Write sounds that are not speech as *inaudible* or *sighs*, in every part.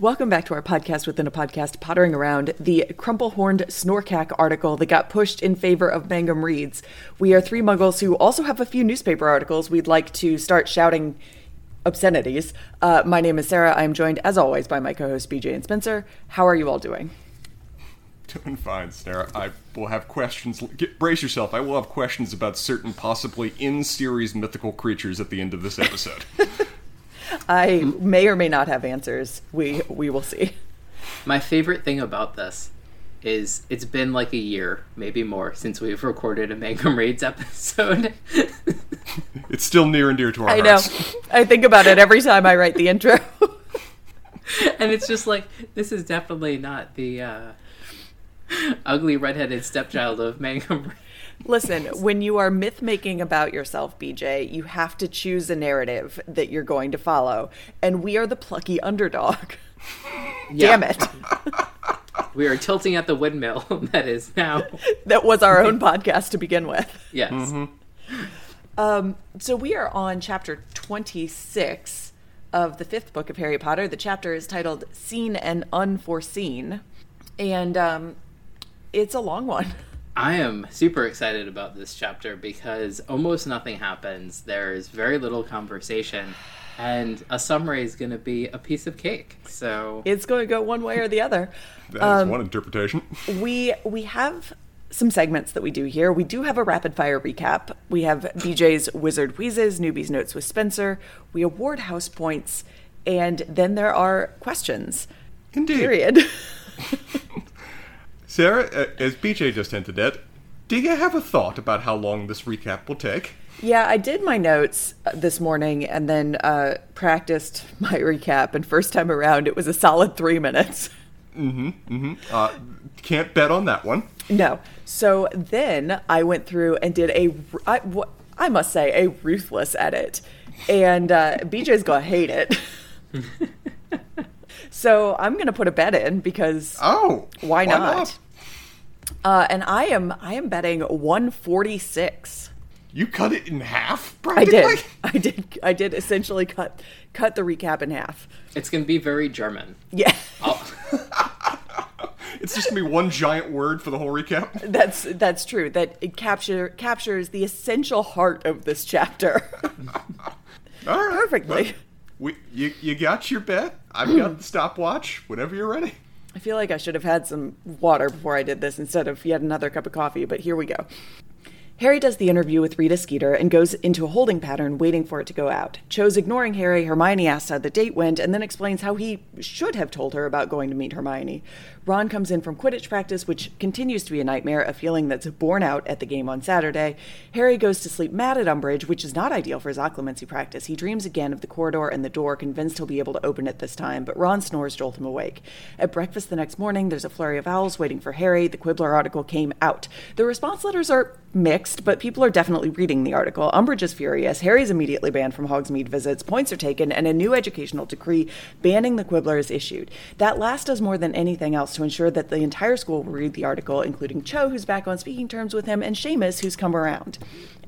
Welcome back to our podcast within a podcast, pottering around the crumple-horned Snorkack article that got pushed in favor of Mangum Reads. We are three muggles who also have a few newspaper articles we'd like to start shouting obscenities. Uh, my name is Sarah. I am joined, as always, by my co-hosts BJ and Spencer. How are you all doing? Doing fine, Sarah. I will have questions. Get, brace yourself. I will have questions about certain possibly in-series mythical creatures at the end of this episode. *laughs* I may or may not have answers. We we will see. My favorite thing about this is it's been like a year, maybe more, since we've recorded a Mangum Reads episode. *laughs* it's still near and dear to our I hearts. know. I think about it every time I write the intro. *laughs* and it's just like this is definitely not the uh, ugly redheaded stepchild of Mangum Reads. Listen, when you are myth making about yourself, BJ, you have to choose a narrative that you're going to follow. And we are the plucky underdog. Damn it. *laughs* We are tilting at the windmill *laughs* that is now. that was our own podcast to begin with. Yes. Um, so we are on chapter 26 of the fifth book of Harry Potter. The chapter is titled Seen and Unforeseen. And um, it's a long one. I am super excited about this chapter because almost nothing happens. There's very little conversation, and a summary is going to be a piece of cake. So It's going to go one way or the other. *laughs* That is Um, one interpretation. *laughs* we we have some segments that we do here. We do have a rapid fire recap. We have BJ's Wizard Wheezes, Newbie's Notes with Spencer. We award house points, and then there are questions. Indeed. Period. *laughs* Sarah, uh, as BJ just hinted at, do you have a thought about how long this recap will take? Yeah, I did my notes uh, this morning and then uh, practiced my recap. And first time around, it was a solid three minutes. *laughs* Uh, can't bet on that one. No. So then I went through and did a, I, must say, a ruthless edit. And uh, BJ's going to hate it. *laughs* so I'm going to put a bet in because Oh, why, not? Uh, and I am I am betting 146. You cut it in half, I did. *laughs* I did. I did essentially cut cut the recap in half. it's going to be very German. Yeah, oh. *laughs* *laughs* It's just gonna be one giant word for the whole recap. that's that's true. That it capture captures the essential heart of this chapter All right. perfectly. we, you, you got your bet. I've got the stopwatch. Whenever you're ready. I feel like I should have had some water before I did this instead of yet another cup of coffee, but here we go. Harry does the interview with Rita Skeeter and goes into a holding pattern, waiting for it to go out. Cho's ignoring Harry. Hermione asks how the date went and then explains how he should have told her about going to meet Hermione. Ron comes in from Quidditch practice, which continues to be a nightmare, a feeling that's borne out at the game on Saturday. Harry goes to sleep mad at Umbridge, which is not ideal for his occlumency practice. He dreams again of the corridor and the door, convinced he'll be able to open it this time, but Ron snores jolt him awake. At breakfast the next morning, there's a flurry of owls waiting for Harry. The Quibbler article came out. The response letters are mixed, but people are definitely reading the article. Umbridge is furious. Harry's immediately banned from Hogsmeade visits. Points are taken, and a new educational decree banning the Quibbler is issued. That last does more than anything else to ensure that the entire school will read the article, including Cho, who's back on speaking terms with him, and Seamus, who's come around.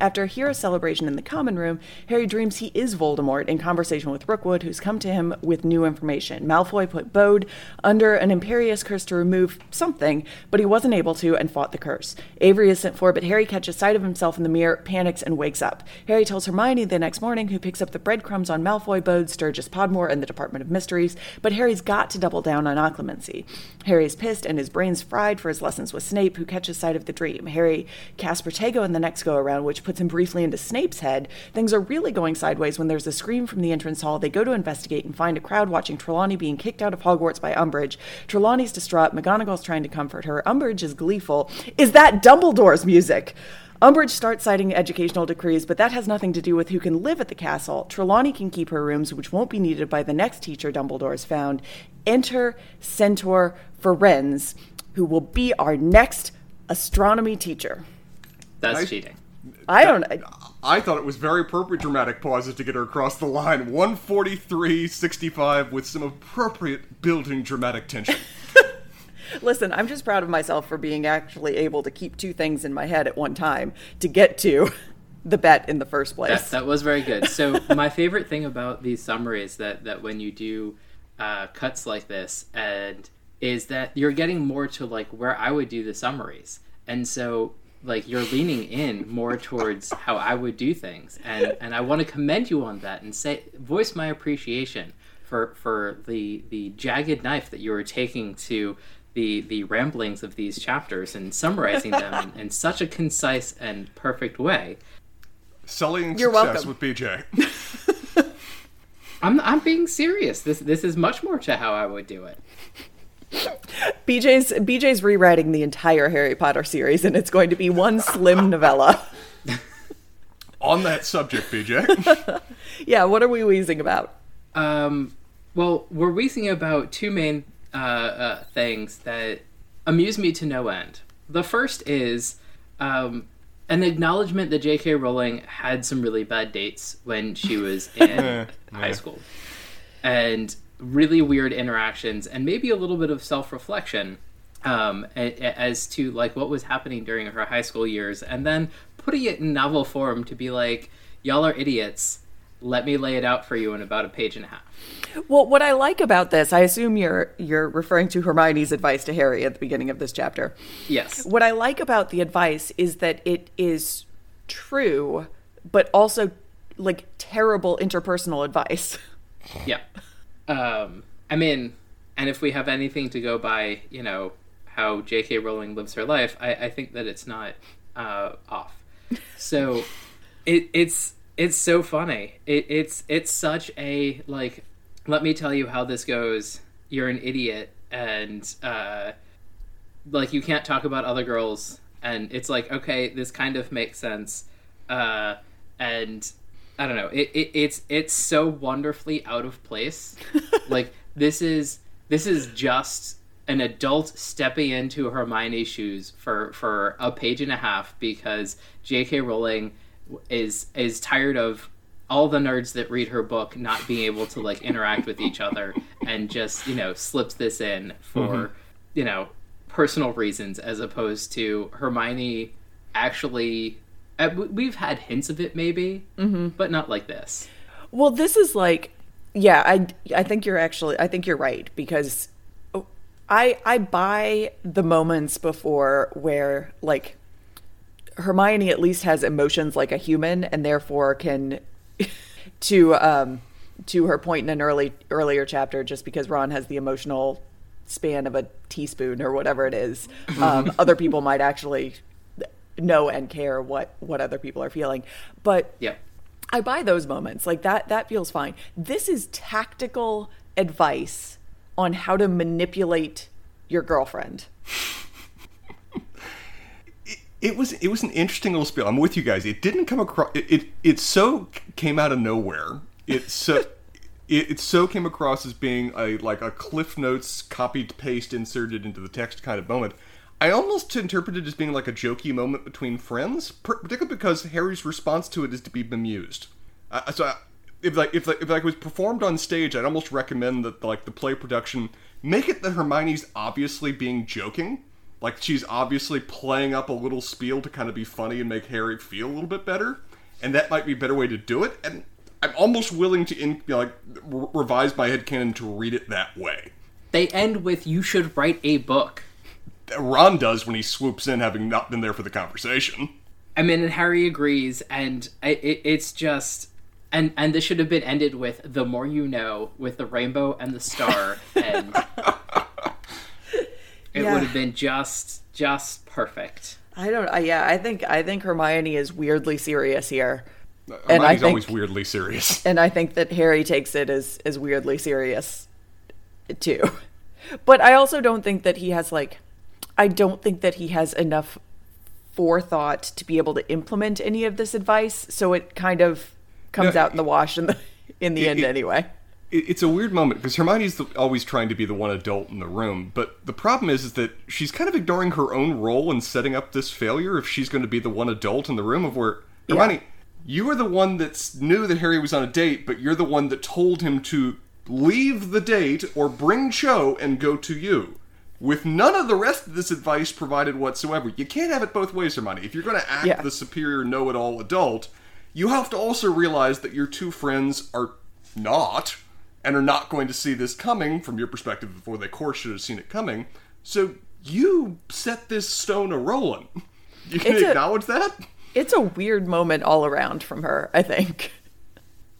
After a hero celebration in the common room, Harry dreams he is Voldemort in conversation with Rookwood, who's come to him with new information. Malfoy put Bode under an Imperius curse to remove something, but he wasn't able to and fought the curse. Avery is sent for, but Harry catches sight of himself in the mirror, panics, and wakes up. Harry tells Hermione the next morning, who picks up the breadcrumbs on Malfoy, Bode, Sturgis Podmore, and the Department of Mysteries, but Harry's got to double down on occlumency. Harry's pissed and his brain's fried for his lessons with Snape, who catches sight of the dream. Harry casts Protego in the next go around, which puts him briefly into Snape's head. Things are really going sideways when there's a scream from the entrance hall. They go to investigate and find a crowd watching Trelawney being kicked out of Hogwarts by Umbridge. Trelawney's distraught. McGonagall's trying to comfort her. Umbridge is gleeful. Is that Dumbledore's music? Umbridge starts citing educational decrees, but that has nothing to do with who can live at the castle. Trelawney can keep her rooms, which won't be needed by the next teacher Dumbledore Dumbledore's found. Enter Centaur Firenze, who will be our next astronomy teacher. That's Nice. cheating. I don't. I thought it was very appropriate dramatic pauses to get her across the line. 143.65 with some appropriate building dramatic tension. *laughs* Listen, I'm just proud of myself for being actually able to keep two things in my head at one time to get to the bet in the first place. That, that was very good. So *laughs* my favorite thing about these summaries that that when you do uh, cuts like this and is that you're getting more to like where I would do the summaries, and so like you're leaning in more towards how I would do things, and and I want to commend you on that and say voice my appreciation for for the the jagged knife that you were taking to the the ramblings of these chapters and summarizing them in, in such a concise and perfect way. Selling You're success welcome. with BJ. *laughs* I'm I'm being serious. This this is much more to how I would do it. *laughs* BJ's BJ's rewriting the entire Harry Potter series, and it's going to be one slim *laughs* novella. On that subject, BJ. *laughs* Yeah, what are we wheezing about? Um, well, we're wheezing about two main uh, uh, things that amuse me to no end. The first is um, an acknowledgement that J.K. Rowling had some really bad dates when she was in high school, and really weird interactions, and maybe a little bit of self-reflection um, a- a- as to like what was happening during her high school years, and then putting it in novel form to be like, "Y'all are idiots." Let me lay it out for you in about a page and a half. Well, what I like about this, I assume you're you're referring to Hermione's advice to Harry at the beginning of this chapter. Yes. What I like about the advice is that it is true, but also like terrible interpersonal advice. Yeah. Um, I mean, and if we have anything to go by, you know, how J.K. Rowling lives her life, I, I think that it's not uh, off. So it, it's it's so funny. It, it's it's such a like. Let me tell you how this goes. You're an idiot, and uh, like you can't talk about other girls. And it's like, okay, this kind of makes sense. Uh, and I don't know. It, it it's it's so wonderfully out of place. *laughs* like this is this is just an adult stepping into Hermione's shoes for for a page and a half because J.K. Rowling is is tired of all the nerds that read her book not being able to like interact with each other and just you know slips this in for mm-hmm. you know personal reasons as opposed to Hermione actually we've had hints of it maybe but not like this. Well, this is like, yeah, I I think you're actually I think you're right because I I buy the moments before where like Hermione at least has emotions like a human and therefore can *laughs* to um to her point in an early earlier chapter just because Ron has the emotional span of a teaspoon or whatever it is um, *laughs* other people might actually know and care what what other people are feeling but yeah I buy those moments. Like that that feels fine. This is tactical advice on how to manipulate your girlfriend. *laughs* it was it was an interesting little spiel. I'm with you guys. It didn't come across. It it, it so came out of nowhere. It so *laughs* it, it so came across as being a like a Cliff Notes copied paste inserted into the text kind of moment. I almost interpret it as being like a jokey moment between friends, particularly because Harry's response to it is to be bemused. Uh, so I, if like if like if like it was performed on stage, I'd almost recommend that like the play production make it that Hermione's obviously being joking, like she's obviously playing up a little spiel to kind of be funny and make Harry feel a little bit better, and that might be a better way to do it. And I'm almost willing to in, like re- revise my headcanon to read it that way. they end with you should write a book Ron does when he swoops in, having not been there for the conversation. I mean, and Harry agrees, and it, it, it's just, and and this should have been ended with "the more you know" with the rainbow and the star, *laughs* and it Yeah. would have been just just perfect. I don't. I, yeah, I think I think Hermione is weirdly serious here, uh, and I Hermione's think always weirdly serious. *laughs* and I think that Harry takes it as as weirdly serious too. But I also don't think that he has like I don't think that he has enough forethought to be able to implement any of this advice, so it kind of comes No, out in the wash in the in the it- end it- anyway. it's a weird moment because Hermione's the, always trying to be the one adult in the room, but the problem is, is that she's kind of ignoring her own role in setting up this failure. If she's going to be the one adult in the room, of where Hermione, Yeah. you are the one that knew that Harry was on a date, but you're the one that told him to leave the date or bring Cho and go to you. With none of the rest of this advice provided whatsoever. You can't have it both ways, Hermione. If you're going to act Yeah. the superior know it all adult, you have to also realize that your two friends are not, and are not going to see this coming from your perspective before they, of course, should have seen it coming. So you set this stone a rolling. *laughs* You can It's a- acknowledge that? It's a weird moment all around from her, I think.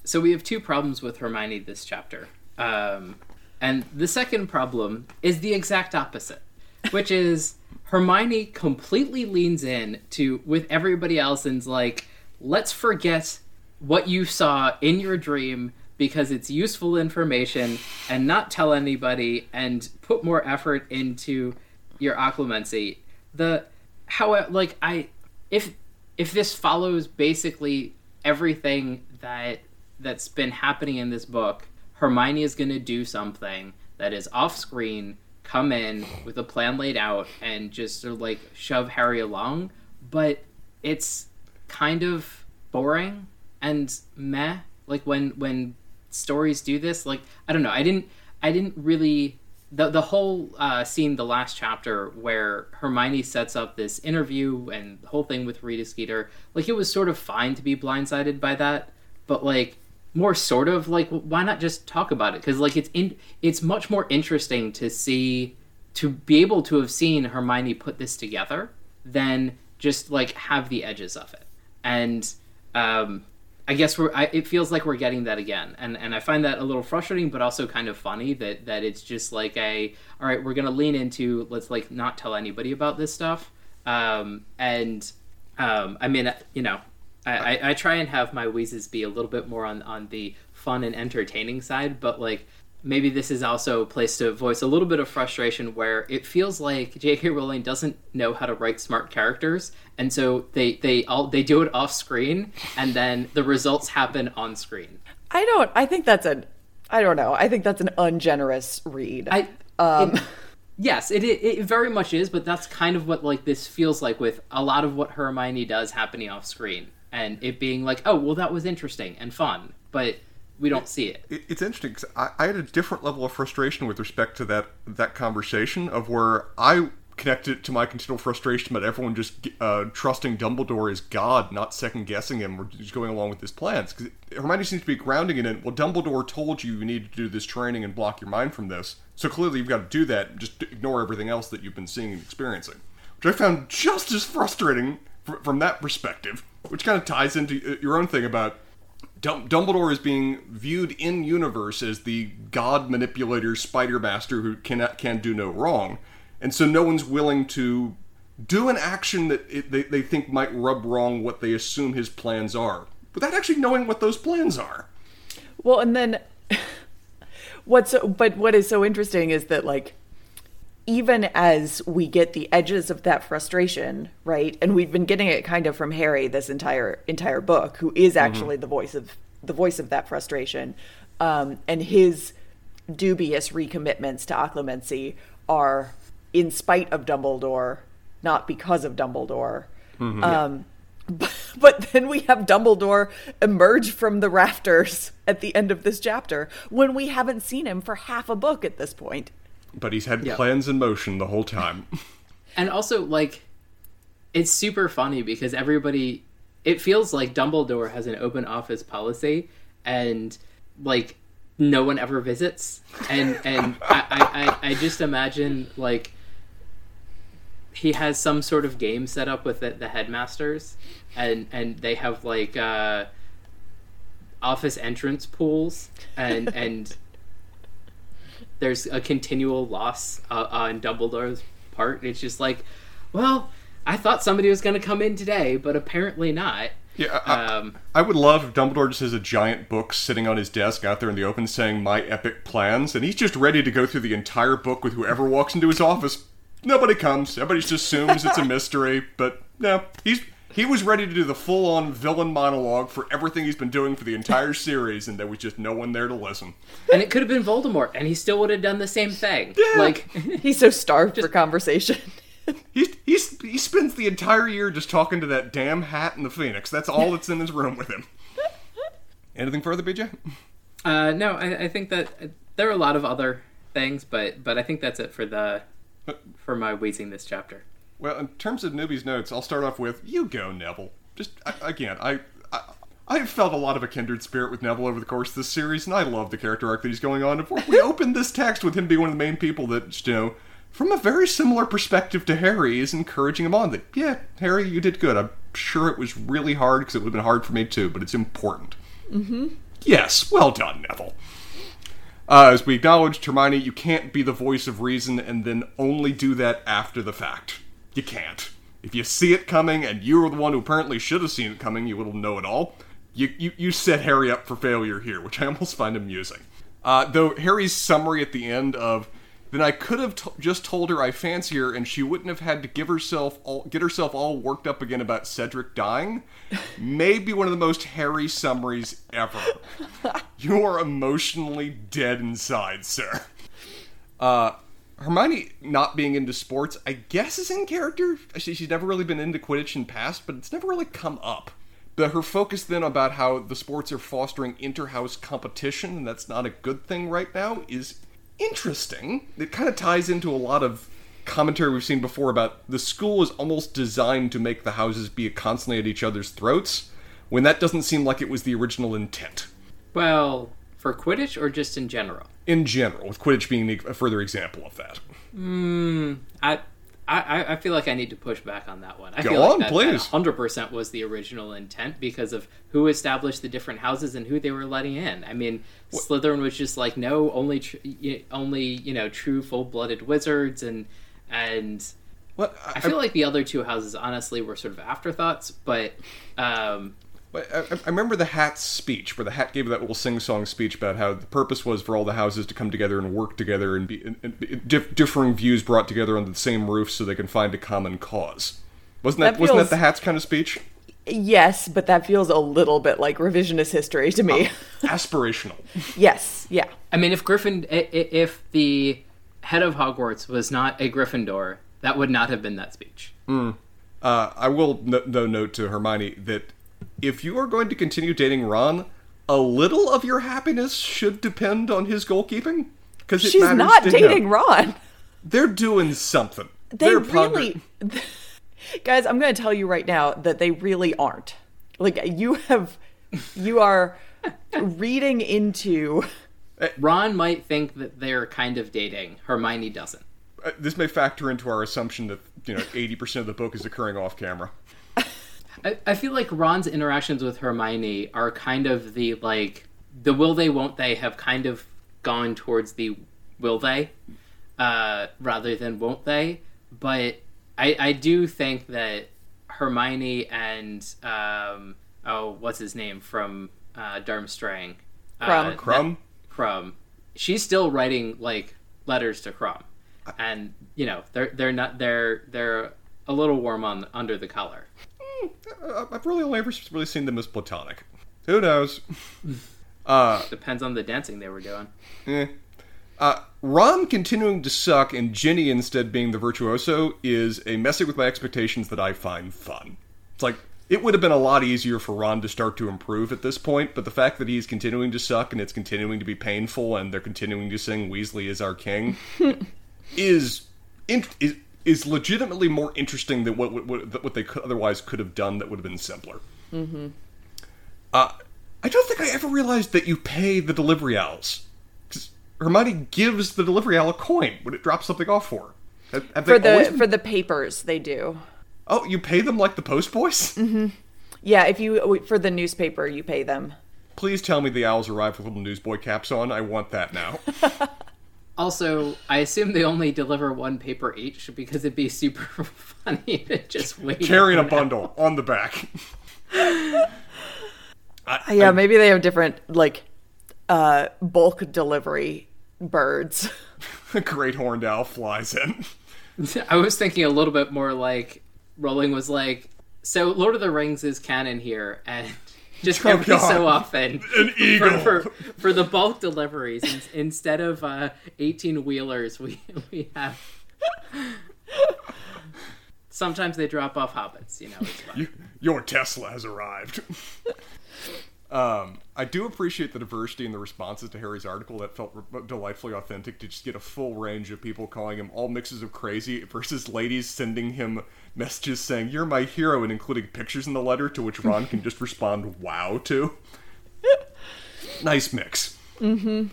So we have two problems with Hermione this chapter. Um, and the second problem is the exact opposite, which is Hermione completely leans in to with everybody else and's like, let's forget what you saw in your dream because it's useful information and not tell anybody and put more effort into your occlumency. The how like I if if this follows basically everything that that's been happening in this book, Hermione is going to do something that is off screen, come in with a plan laid out, and just sort of like shove Harry along. But it's kind of boring and meh. Like when when stories do this, like I don't know, I didn't I didn't really the the whole uh, scene, the last chapter where Hermione sets up this interview and the whole thing with Rita Skeeter, like it was sort of fine to be blindsided by that, but like more sort of like why not just talk about it? Because like it's in it's much more interesting to see to be able to have seen Hermione put this together than just like have the edges of it. And um, I guess we're. I, it feels like we're getting that again, and and I find that a little frustrating, but also kind of funny that that it's just like a all right, we're gonna lean into let's like not tell anybody about this stuff, um, and um, I mean you know. I, I, I try and have my wheezes be a little bit more on, on the fun and entertaining side, but like maybe this is also a place to voice a little bit of frustration where it feels like J.K. Rowling doesn't know how to write smart characters, and so they they all they do it off screen, and then the results happen on screen. I don't. I think that's a. I don't know. I think that's an ungenerous read. I um, it- yes, it, it it very much is, but that's kind of what like this feels like with a lot of what Hermione does happening off screen, and it being like, oh well, that was interesting and fun, but we don't see it. It- It's interesting because I, I had a different level of frustration with respect to that that conversation of where I connected to my continual frustration about everyone just uh, trusting Dumbledore as God, not second guessing him or just going along with his plans. Because Hermione seems to be grounding it in, well, Dumbledore told you you need to do this training and block your mind from this, so clearly you've got to do that. Just ignore everything else that you've been seeing and experiencing, which I found just as frustrating fr- from that perspective. Which kind of ties into uh, your own thing about Dumbledore is being viewed in universe as the god manipulator, spider master who cannot can do no wrong, and so no one's willing to do an action that it, they, they think might rub wrong what they assume his plans are, without actually knowing what those plans are. Well, and then *laughs* what's but what is so interesting is that like even as we get the edges of that frustration, right? And we've been getting it kind of from Harry this entire entire book, who is actually the voice of the voice of that frustration. Um, and his dubious recommitments to occlumency are in spite of Dumbledore, not because of Dumbledore. Um, but, *laughs* but then we have Dumbledore emerge from the rafters at the end of this chapter when we haven't seen him for half a book at this point. But he's had Yeah. plans in motion the whole time. *laughs* and also like it's super funny because everybody it feels like dumbledore has an open office policy and like no one ever visits and and I, I, I, I just imagine like he has some sort of game set up with the, the headmasters and and they have like uh office entrance pools and and *laughs* there's a continual loss uh, on Dumbledore's part. It's just like, well, I thought somebody was going to come in today, but apparently not. Yeah, I, Um, I would love if Dumbledore just has a giant book sitting on his desk out there in the open saying "My epic plans," and he's just ready to go through the entire book with whoever walks into his office. Nobody comes. Everybody just assumes it's a mystery, but no, he's he was ready to do the full-on villain monologue for everything he's been doing for the entire *laughs* series, and there was just no one there to listen. And it could have been Voldemort, and he still would have done the same thing. Yeah. Like, *laughs* He's so starved for conversation. *laughs* He's, he's he spends the entire year just talking to that damn hat and the phoenix. That's all that's in his room with him. Anything further, BJ? uh, no, I, I think that uh, there are a lot of other things, but but I think that's it for the for my wheezing this chapter. Well, in terms of newbies notes, I'll start off with you go Neville. Just I, again, I, I I felt a lot of a kindred spirit with Neville over the course of this series, and I love the character arc that he's going on. We *laughs* opened this text with him being one of the main people that you know, from a very similar perspective to Harry, is encouraging him on that. Yeah, Harry, you did good. I'm sure it was really hard because it would have been hard for me too, but it's important. Mm-hmm. Yes, well done, Neville. Uh, as we acknowledged, Hermione, you can't be the voice of reason and then only do that after the fact. You can't. If you see it coming and you were the one who apparently should have seen it coming, you will know it all. You, you, you set Harry up for failure here, which I *laughs* almost find amusing. Uh, though Harry's summary at the end of, then I could have t- just told her I fancy her and she wouldn't have had to give herself all, get herself all worked up again about Cedric dying, *laughs* may be one of the most Harry summaries ever. *laughs* you are emotionally dead inside, sir. Uh, Hermione not being into sports, I guess, is in character. She, she's never really been into Quidditch in past, but it's never really come up. But her focus then about how the sports are fostering inter-house competition, and that's not a good thing right now, is interesting. It kind of ties into a lot of commentary we've seen before about the school is almost designed to make the houses be constantly at each other's throats, when that doesn't seem like it was the original intent. Well, for Quidditch or just in general? In general, with Quidditch being a further example of that. I, I, I feel like I need to push back on that one. I Go feel like on, that, please. Hundred percent was the original intent because of who established the different houses and who they were letting in. I mean, Slytherin was just like, no, only, tr- only you know, true full-blooded wizards, and and Well, I feel like the other two houses honestly were sort of afterthoughts, but um, But I, I I remember the Hat's speech, where the Hat gave that little sing-song speech about how the purpose was for all the houses to come together and work together and be and, and dif- differing views brought together under the same roof so they can find a common cause. Wasn't that, That wasn't that the Hat's kind of speech? yes, but that feels a little bit like revisionist history to me. Aspirational. *laughs* yes, yeah. I mean, if Griffin, i- i- if the head of Hogwarts was not a Gryffindor, that would not have been that speech. Uh, I will no, no note to Hermione that if you are going to continue dating Ron, a little of your happiness should depend on his goalkeeping. Because She's not dating Ron. They're doing something. They They're ponder- really, *laughs* guys. I'm going to tell you right now that they really aren't. Like you have, you are reading into. Ron might think that they're kind of dating. Hermione doesn't. uh, this may factor into our assumption that you know 80% of the book is occurring off camera. I, I feel like Ron's interactions with Hermione are kind of the like the will they won't they have kind of gone towards the will they uh, rather than won't they. But I, I do think that Hermione and um, oh what's his name from uh, Durmstrang Krum. uh, Krum? Krum. She's still writing like letters to Krum, and you know they're they're not they're they're a little warm on under the collar. Uh, I've really only ever really seen them as platonic. Who knows? *laughs* Uh, Depends on the dancing they were doing. eh. Uh, Ron continuing to suck and Ginny instead being the virtuoso is a messing with my expectations that I find fun. It's like it would have been a lot easier for Ron to start to improve at this point, but the fact that he's continuing to suck and it's continuing to be painful and they're continuing to sing Weasley is our king *laughs* is in, is is legitimately more interesting than what what, what what they could, otherwise could have done that would have been simpler. Mm-hmm. Uh, I don't think I ever realized that you pay the delivery owls. Hermione gives the delivery owl a coin when it drops something off for her. Have, have For the been- for the papers, they do. oh, you pay them like the post boys? Yeah, if you for the newspaper, you pay them. Please tell me the owls arrive with little newsboy caps on. I want that now. *laughs* Also, I assume they only deliver one paper each because it'd be super *laughs* funny to just wait. *laughs* Carrying a bundle on the back. *laughs* I- Yeah, I- maybe they have different like uh bulk delivery birds. a great horned owl flies in. I was thinking a little bit more like Rowling was like, so Lord of the Rings is canon here, and just Oh, every so often, An *laughs* eagle. for, for, for the bulk deliveries, in- instead of uh, eighteen wheelers, we we have. Sometimes they drop off hobbits, you know. You- Your Tesla has arrived. *laughs* um, I do appreciate the diversity in the responses to Harry's article. That felt re- delightfully authentic to just get a full range of people calling him all mixes of crazy versus ladies sending him messages saying, You're my hero, and including pictures in the letter to which Ron can just respond, Wow, to. *laughs* nice mix. It's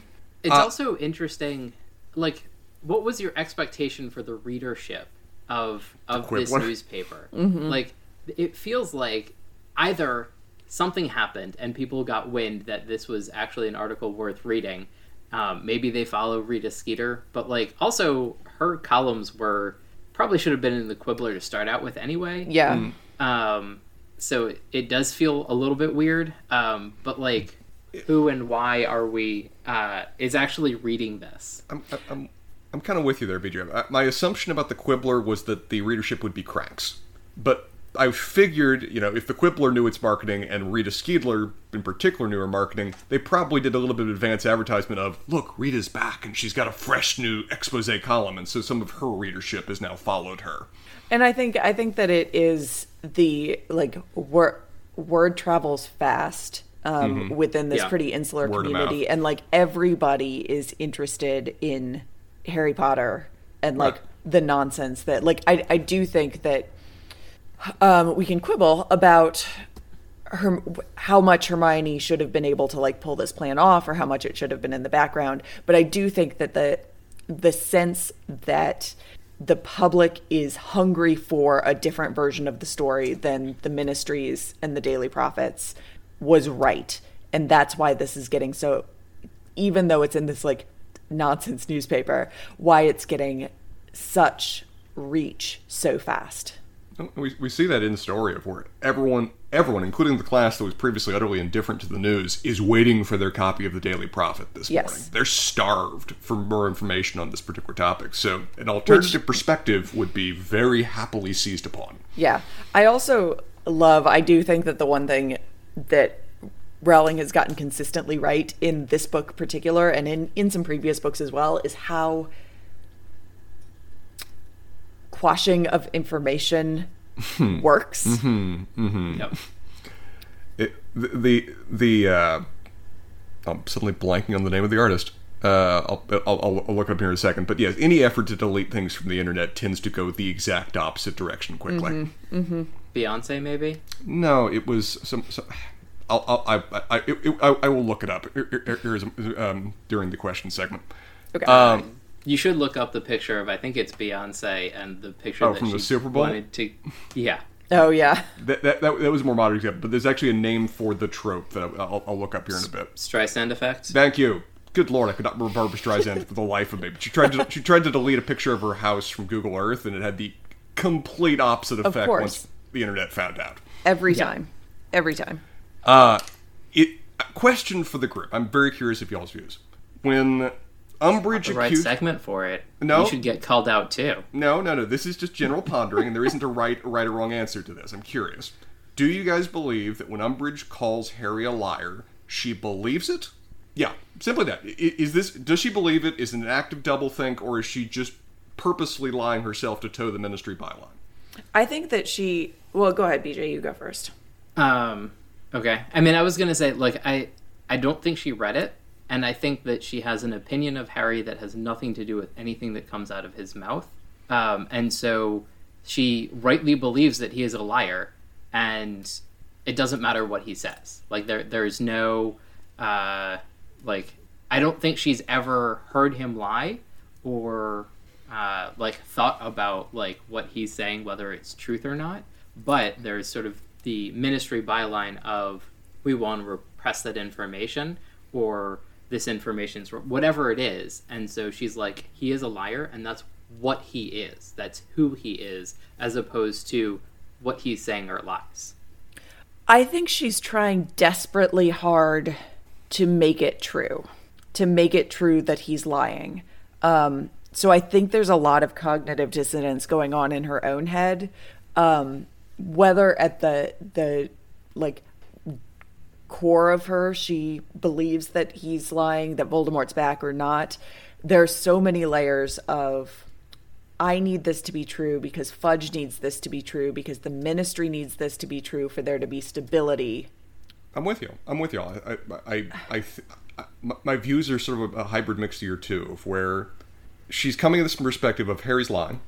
Uh, also interesting. Like, what was your expectation for the readership of of this one. newspaper? Like, it feels like either something happened and people got wind that this was actually an article worth reading. Um, maybe they follow Rita Skeeter, but like also her columns were probably should have been in the Quibbler to start out with anyway. Yeah. Um, so it, it does feel a little bit weird. Um, but like, who and why are we? Uh, is actually reading this? I'm, I'm, I'm kind of with you there, BJ. Uh, My assumption about the Quibbler was that the readership would be cranks. But I figured, you know, if the Quibbler knew its marketing and Rita Skeeter in particular knew her marketing, they probably did a little bit of advance advertisement of, look, Rita's back and she's got a fresh new expose column. And so some of her readership has now followed her. And I think I think that it is the like word word travels fast um, within this Yeah. pretty insular Mm-hmm. Word community, and like everybody is interested in Harry Potter and like Right. the nonsense that like I I do think that um, we can quibble about her how much Hermione should have been able to like pull this plan off or how much it should have been in the background. But I do think that the the sense that the public is hungry for a different version of the story than the ministries and the daily prophets was right. And that's why this is getting so even though it's in this like nonsense newspaper why it's getting such reach so fast We, we see that in the story of where everyone, everyone, including the class that was previously utterly indifferent to the news, is waiting for their copy of the Daily Prophet this Yes. morning. They're starved for more information on this particular topic. So an alternative perspective would be very happily seized upon. Yeah. I also love, I do think that the one thing that Rowling has gotten consistently right in this book particular and in, in some previous books as well is how quashing of information works. Yep. It, the the, the uh, I'm suddenly blanking on the name of the artist. Uh, I'll, I'll, I'll look it up here in a second. But yes, any effort to delete things from the internet tends to go the exact opposite direction quickly. Mm-hmm, Beyonce, maybe. No, it was some. some I'll, I'll, I, I, it, it, I, I will look it up Here- here- here is, um, during the question segment. Okay. Um, You should look up the picture of I think it's Beyonce and the picture Oh, that from she the Super Bowl? wanted to. Yeah. oh, yeah. that, that, that, that was a more modern example, but there's actually a name for the trope that I'll, I'll look up here in a bit. Streisand effect. Thank you. Good lord, I could not remember Barbra Streisand for the life of me. But she tried to she tried to delete a picture of her house from Google Earth, and it had the complete opposite effect course. once the internet found out. Every time. Every time. Uh, it question for the group. I'm very curious of y'all's views. When Umbridge The right accused segment for it. No. You should get called out too. No, no, no. This is just general pondering, and there isn't a right, right or wrong answer to this. I'm curious. Do you guys believe that when Umbridge calls Harry a liar, she believes it? Yeah, simply that. Is this? Does she believe it? Is it an act of doublethink, or is she just purposely lying herself to toe the ministry byline? I think that she. Well, go ahead, BJ. You go first. Um, okay. I mean, I was gonna say, like, I, I don't think she read it, and I think that she has an opinion of Harry that has nothing to do with anything that comes out of his mouth. Um, and so she rightly believes that he is a liar, and it doesn't matter what he says. Like, there, there's no, uh, like, I don't think she's ever heard him lie, or uh, like thought about like what he's saying, whether it's truth or not. But there's sort of the ministry byline of we want to repress that information or this information's whatever it is. And so she's like, he is a liar, and that's what he is. That's who he is, as opposed to what he's saying are lies. I think she's trying desperately hard to make it true, to make it true that he's lying. Um, so I think there's a lot of cognitive dissonance going on in her own head. Um, whether at the the like core of her she believes that he's lying, that Voldemort's back or not, there's so many layers of I need this to be true because Fudge needs this to be true because the ministry needs this to be true for there to be stability. I'm with you. I'm with you. I, I, I, I, I my views are sort of a, hybrid mix here too, of where she's coming at this from perspective of Harry's lying,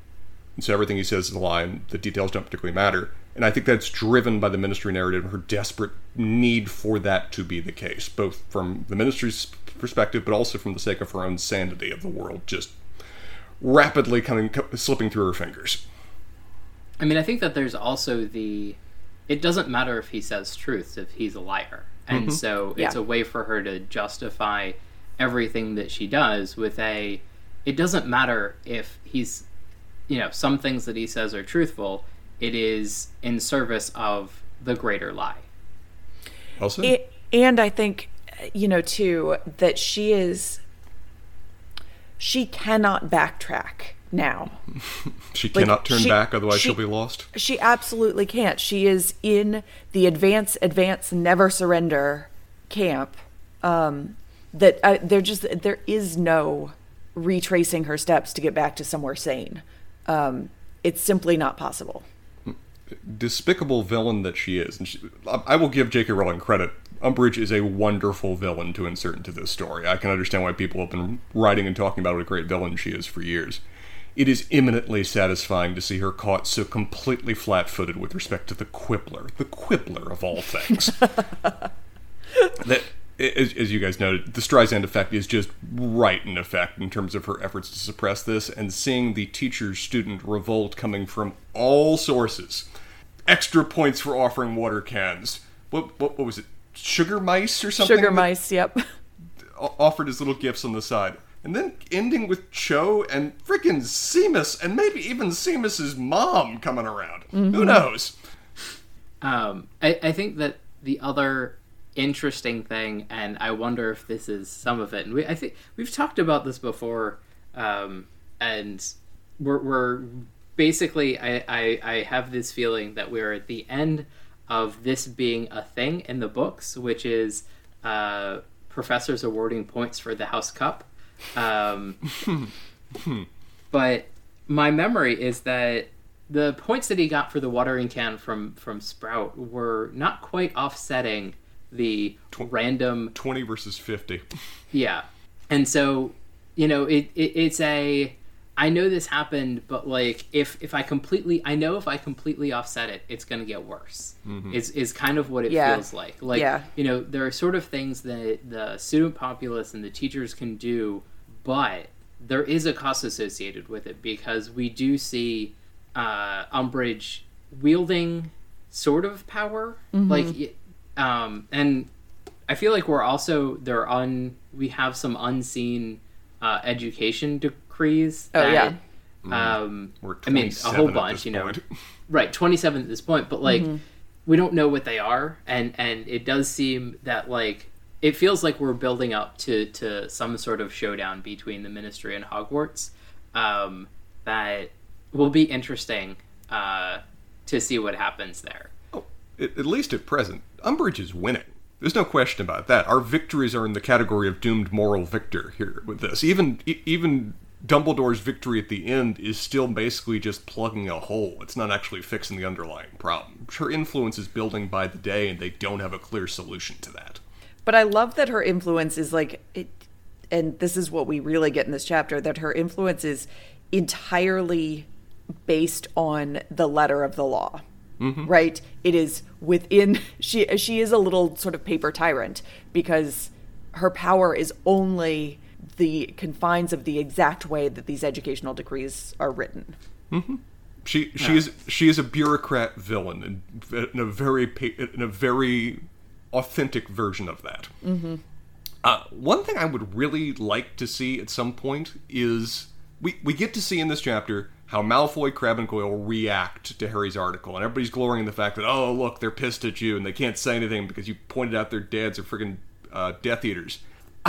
and so everything he says is a lie, and the details don't particularly matter. And I think that's driven by the ministry narrative and her desperate need for that to be the case, both from the ministry's perspective, but also from the sake of her own sanity of the world just rapidly coming slipping through her fingers. I mean, I think that there's also the it doesn't matter if he says truths if he's a liar. And mm-hmm. so it's yeah. a way for her to justify everything that she does with a it doesn't matter if he's you know, some things that he says are truthful, it is in service of the greater lie. Also, it, and I think you know too that she is she cannot backtrack now. *laughs* she cannot like, turn she, back, otherwise she, will be lost. She absolutely can't. She is in the advance, advance, never surrender camp. Um, that uh, there just there is no retracing her steps to get back to somewhere sane. Um, it's simply not possible. Despicable villain that she is, and she, I will give J.K. Rowling credit Umbridge is a wonderful villain to insert into this story. I can understand why people have been writing and talking about what a great villain she is for years. It is eminently satisfying to see her caught so completely flat footed with respect to the Quibbler, the Quibbler of all things. *laughs* that, as, as, you guys noted, the Streisand effect is just right in effect in terms of her efforts to suppress this, and seeing the teacher student revolt coming from all sources. Extra points for offering water cans. What, what, what was it? sugar mice or something. Sugar mice, yep. *laughs* Offered as little gifts on the side. And then ending with Cho and freaking Seamus, and maybe even Seamus's mom coming around. Mm-hmm. Who knows? Um, I, I think that the other interesting thing, and I wonder if this is some of it, and we, I think we've talked about this before, um, and we're, we're basically, I, I, I have this feeling that we're at the end of this being a thing in the books, which is uh, professors awarding points for the House Cup. Um, *laughs* but my memory is that the points that he got for the watering can from from Sprout were not quite offsetting the Tw- random 20 versus 50. Yeah. And so, you know, it, it it's a I know this happened, but like if if I completely I know if I completely offset it, it's gonna get worse. Mm-hmm. Is is kind of what it yeah. feels like. Like yeah. you know, there are sort of things that the student populace and the teachers can do, but there is a cost associated with it because we do see uh, Umbridge wielding sort of power, mm-hmm. like, um, and I feel like we're also there on we have some unseen uh, education to decrees. Oh that, yeah. Um, I mean, a whole bunch, you know. *laughs* right, twenty-seven at this point, but like, mm-hmm. we don't know what they are, and and it does seem that like it feels like we're building up to to some sort of showdown between the Ministry and Hogwarts. Um, that will be interesting uh, to see what happens there. Oh, at, at least at present, Umbridge is winning. There's no question about that. Our victories are in the category of doomed moral victor here with this. Even even Dumbledore's victory at the end is still basically just plugging a hole. It's not actually fixing the underlying problem. Her influence is building by the day, and they don't have a clear solution to that. But I love that her influence is like, it, and this is what we really get in this chapter that her influence is entirely based on the letter of the law. Mm-hmm. Right? It is within *laughs* she she is a little sort of paper tyrant because her power is only the confines of the exact way that these educational decrees are written. Mm-hmm. She she yeah. is she is a bureaucrat villain in, in, a very in a very authentic version of that. Mm-hmm. Uh, one thing I would really like to see at some point is we we get to see in this chapter how Malfoy, Crabbe, and Goyle react to Harry's article, and everybody's glorying in the fact that oh look they're pissed at you and they can't say anything because you pointed out their dads are friggin' uh, Death Eaters.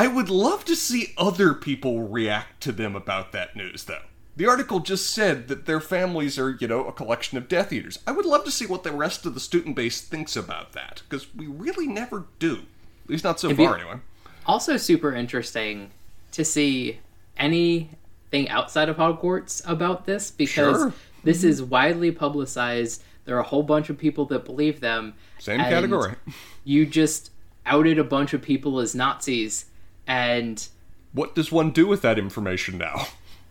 I would love to see other people react to them about that news, though. The article just said that their families are, you know, a collection of Death Eaters. I would love to see what the rest of the student base thinks about that, because we really never do. At least not so be- far, anyway. Also, super interesting to see anything outside of Hogwarts about this because Sure. this is widely publicized. There are a whole bunch of people that believe them. Same category. You just outed a bunch of people as Nazis, and What does one do with that information now?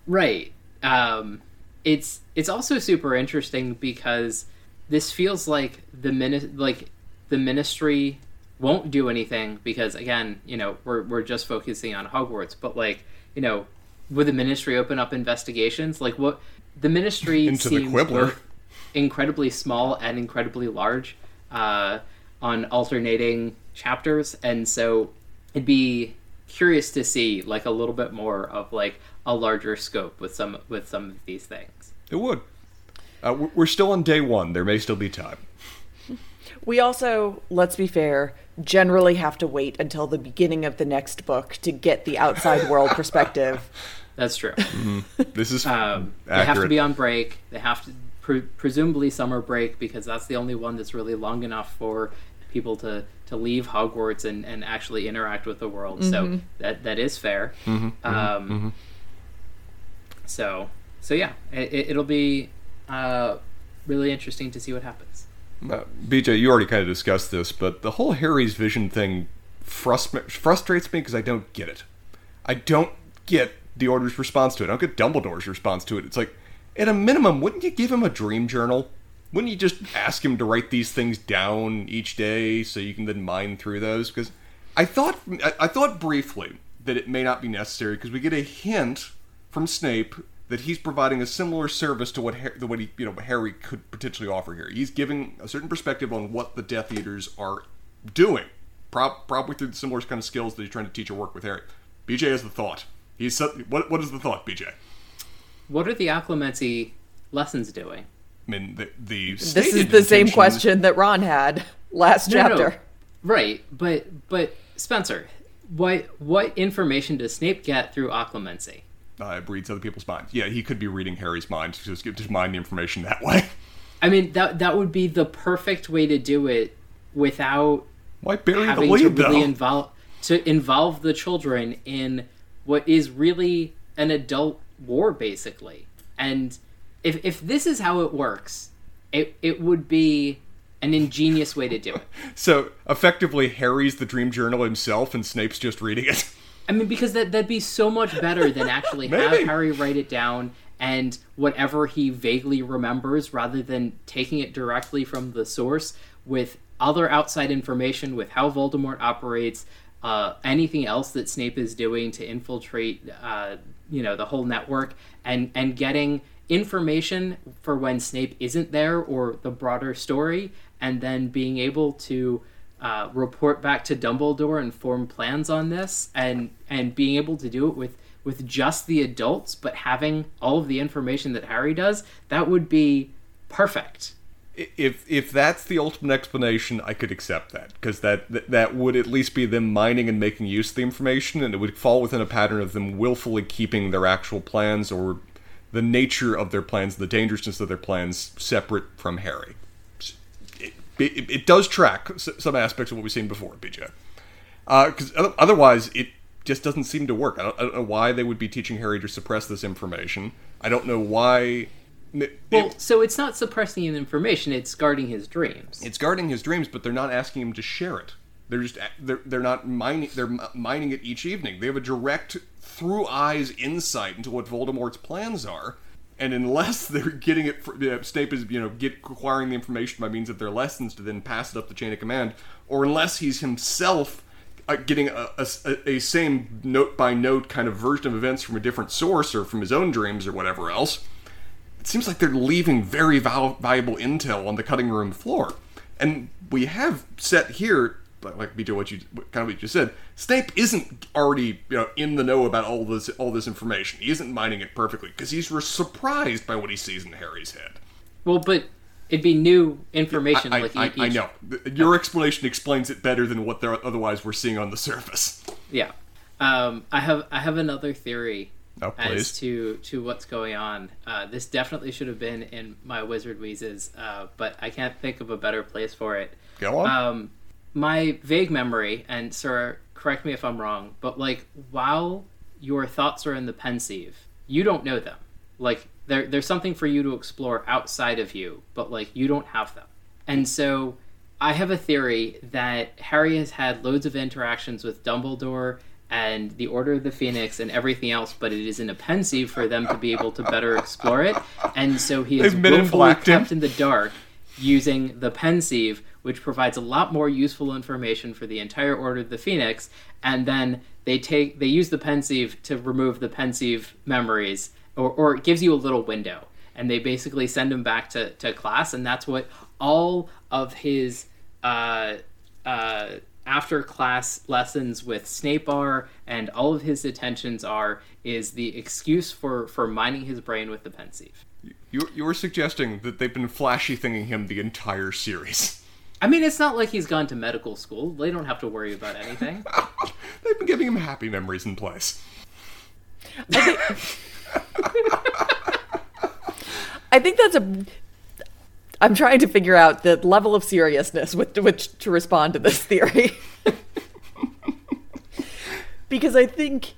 Right. Um, it's it's also super interesting because this feels like the mini- like the ministry won't do anything because again, you know, we're we're just focusing on Hogwarts, but like, you know, would the ministry open up investigations? Like what the ministry *laughs* Into the seems Quibbler. incredibly small and incredibly large uh, on alternating chapters, and so it'd be curious to see like a little bit more of like a larger scope with some with some of these things. It would. Uh, we're- we're still on day one. There may still be time. We also, let's be fair, generally have to wait until the beginning of the next book to get the outside world perspective. *laughs* That's true. This is *laughs* Um, they have to be on break. They have to pre- presumably summer break because that's the only one that's really long enough for people to to leave Hogwarts and, and actually interact with the world. So that that is fair. um, So so yeah, it, it- it'll be uh, really interesting to see what happens. Uh, BJ, you already kind of discussed this, but the whole Harry's vision thing frust- frustrates me because I don't get it. I don't get the Order's response to it. I don't get Dumbledore's response to it. It's like, at a minimum, wouldn't you give him a dream journal? Wouldn't you just ask him to write these things down each day so you can then mine through those? Because I thought, I, thought briefly that it may not be necessary because we get a hint from Snape that he's providing a similar service to what Har- the what he, you know Harry could potentially offer here. He's giving a certain perspective on what the Death Eaters are doing, Prob- probably through the similar kind of skills that he's trying to teach or work with Harry. BJ has the thought. He's what what is the thought, BJ? What are the occlumency lessons doing? I mean, the, the This is the same question that Ron had last No, no, chapter. Right, but but Spencer, what what information does Snape get through occlumency? Uh, it reads other people's minds. Yeah, he could be reading Harry's mind to just, just mine the information that way. I mean that that would be the perfect way to do it without Why bury the having to really though? involve to involve the children in what is really an adult war basically. And if if this is how it works, it it would be an ingenious way to do it. *laughs* so effectively, Harry's the dream journal himself, and Snape's just reading it. *laughs* I mean, because that that'd be so much better than actually *laughs* have Harry write it down and whatever he vaguely remembers, rather than taking it directly from the source with other outside information, with how Voldemort operates, uh, anything else that Snape is doing to infiltrate, uh, you know, the whole network, and and getting information for when Snape isn't there or the broader story, and then being able to uh, report back to Dumbledore and form plans on this, and and being able to do it with with just the adults, but having all of the information that Harry does, that would be perfect. if if that's the ultimate explanation, I could accept that because that, that that would at least be them mining and making use of the information, and it would fall within a pattern of them willfully keeping their actual plans or the nature of their plans, the dangerousness of their plans, separate from Harry. It, it, it does track some aspects of what we've seen before, BJ. Because uh, otherwise, it just doesn't seem to work. I don't, I don't know why they would be teaching Harry to suppress this information. I don't know why. it- Well, so it's not suppressing information; it's guarding his dreams. it's guarding his dreams, but they're not asking him to share it. They're just they're they're not mining they're mining it each evening. They have a direct through eyes insight into what Voldemort's plans are, and unless *laughs* they're getting it, for, uh, Snape is you know get acquiring the information by means of their lessons to then pass it up the chain of command, or unless he's himself uh, getting a, a, a same note by note kind of version of events from a different source or from his own dreams or whatever else it seems like they're leaving very val- valuable intel on the cutting room floor. And we have set here, like like BJ, what you kind of what you just said. Snape isn't already you know in the know about all this all this information. He isn't mining it perfectly because he's re- surprised by what he sees in Harry's head. Well, but it'd be new information. I, like I, each, I know your explanation explains it better than what they're otherwise we're seeing on the surface. Yeah. Um, I have I have another theory Oh, as to to what's going on. Uh, this definitely should have been in my Wizard Wheezes, uh, but I can't think of a better place for it. Go on. Um, my vague memory, and sir, correct me if I'm wrong, but like while your thoughts are in the pensieve, you don't know them. Like there, there's something for you to explore outside of you, but like you don't have them. And so I have a theory that Harry has had loads of interactions with Dumbledore and the Order of the Phoenix and everything else, but it is in a pensieve for them to be able to better explore it. And so he is willfully him. kept in the dark using the pensieve, which provides a lot more useful information for the entire Order of the Phoenix. And then they take they use the pensieve to remove the pensieve memories, or, or it gives you a little window. And they basically send him back to, to class, and that's what all of his uh, uh, after class lessons with Snape are, and all of his attentions are, is the excuse for, for mining his brain with the pensieve. You, you were suggesting that they've been flashy thinging him the entire series. I mean, it's not like he's gone to medical school. They don't have to worry about anything. *laughs* They've been giving him happy memories in place. *laughs* I think that's a. I'm trying to figure out the level of seriousness with which to respond to this theory. *laughs* because I think,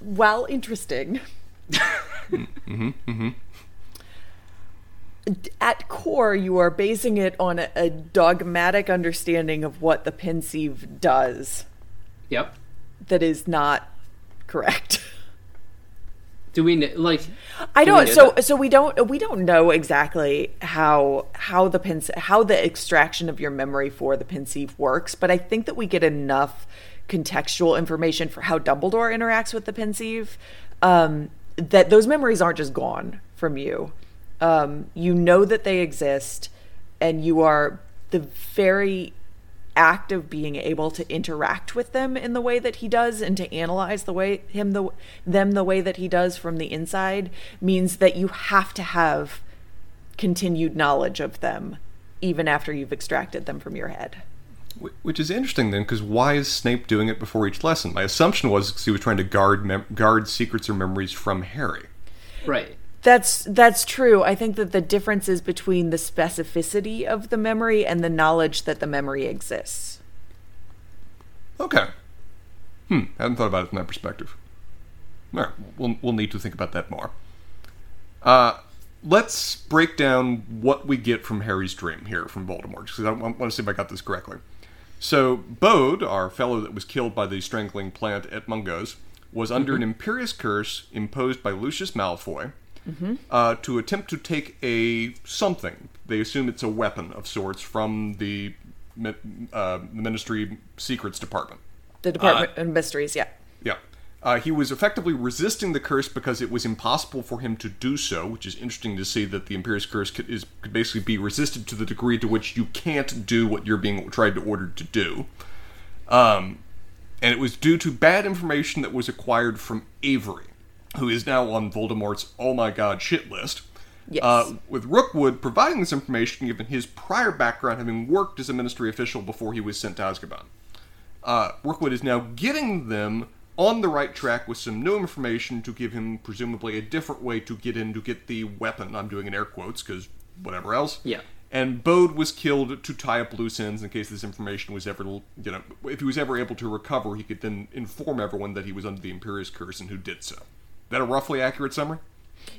while interesting, Mm-hmm. Mm-hmm. Mm-hmm. at core, you are basing it on a, a dogmatic understanding of what the pensieve does yep. that is not correct. *laughs* Do we like? I do don't. So that? so we don't we don't know exactly how how the pens how the extraction of your memory for the pensieve works, but I think that we get enough contextual information for how Dumbledore interacts with the pensieve um, that those memories aren't just gone from you. Um, you know that they exist, and you are the very act of being able to interact with them in the way that he does and to analyze the way him the them the way that he does from the inside means that you have to have continued knowledge of them even after you've extracted them from your head. Wh- Which is interesting then, because why is Snape doing it before each lesson? My assumption was 'cause he was trying to guard mem- guard secrets or memories from Harry. right. That's that's true. I think that the difference is between the specificity of the memory and the knowledge that the memory exists. Okay. Hmm. I hadn't thought about it from that perspective. All right. We'll, we'll need to think about that more. Uh, let's break down what we get from Harry's dream here from Voldemort, because I want to see if I got this correctly. So, Bode, our fellow that was killed by the strangling plant at Mungo's, was under an Imperius curse imposed by Lucius Malfoy uh, to attempt to take a something. They assume it's a weapon of sorts from the, uh, Ministry Secrets Department. The Department of Mysteries, yeah. Yeah. Uh, he was effectively resisting the curse because it was impossible for him to do so, which is interesting to see that the Imperius Curse could, is, could basically be resisted to the degree to which you can't do what you're being tried to ordered to do. Um, and it was due to bad information that was acquired from Avery, who is now on Voldemort's oh my god shit list. Yes. Uh, with Rookwood providing this information given his prior background having worked as a ministry official before he was sent to Azkaban uh, Rookwood is now getting them on the right track with some new information to give him presumably a different way to get in to get the weapon. I'm doing in air quotes because whatever else. Yeah. And Bode was killed to tie up loose ends in case this information was ever, you know, if he was ever able to recover, he could then inform everyone that he was under the Imperius Curse and who did so. That a roughly accurate summary?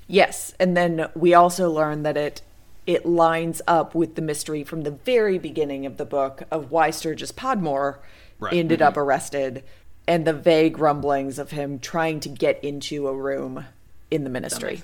Yes, and then we also learn that it it lines up with the mystery from the very beginning of the book of why Sturgis Podmore Right. ended up mm-hmm. arrested and the vague rumblings of him trying to get into a room in the ministry.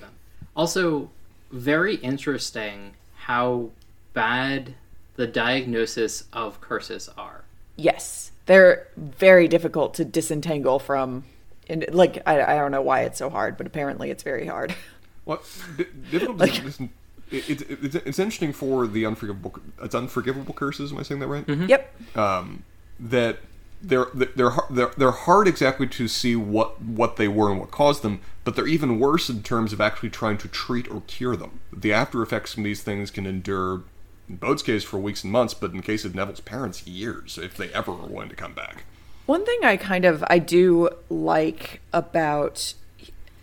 Also, very interesting how bad the diagnosis of curses are. Yes, they're very difficult to disentangle from. And like I, I don't know why it's so hard, but apparently it's very hard. *laughs* What di- difficult? is listen, it, it, it's it's interesting for the unforgivable. It's unforgivable curses. Am I saying that right? Yep. um, that they're they're they're they're hard exactly to see what what they were and what caused them, but they're even worse in terms of actually trying to treat or cure them. The after effects from these things can endure, in Bode's case, for weeks and months, but in case of Neville's parents, years if they ever are going to come back. One thing I kind of I do like about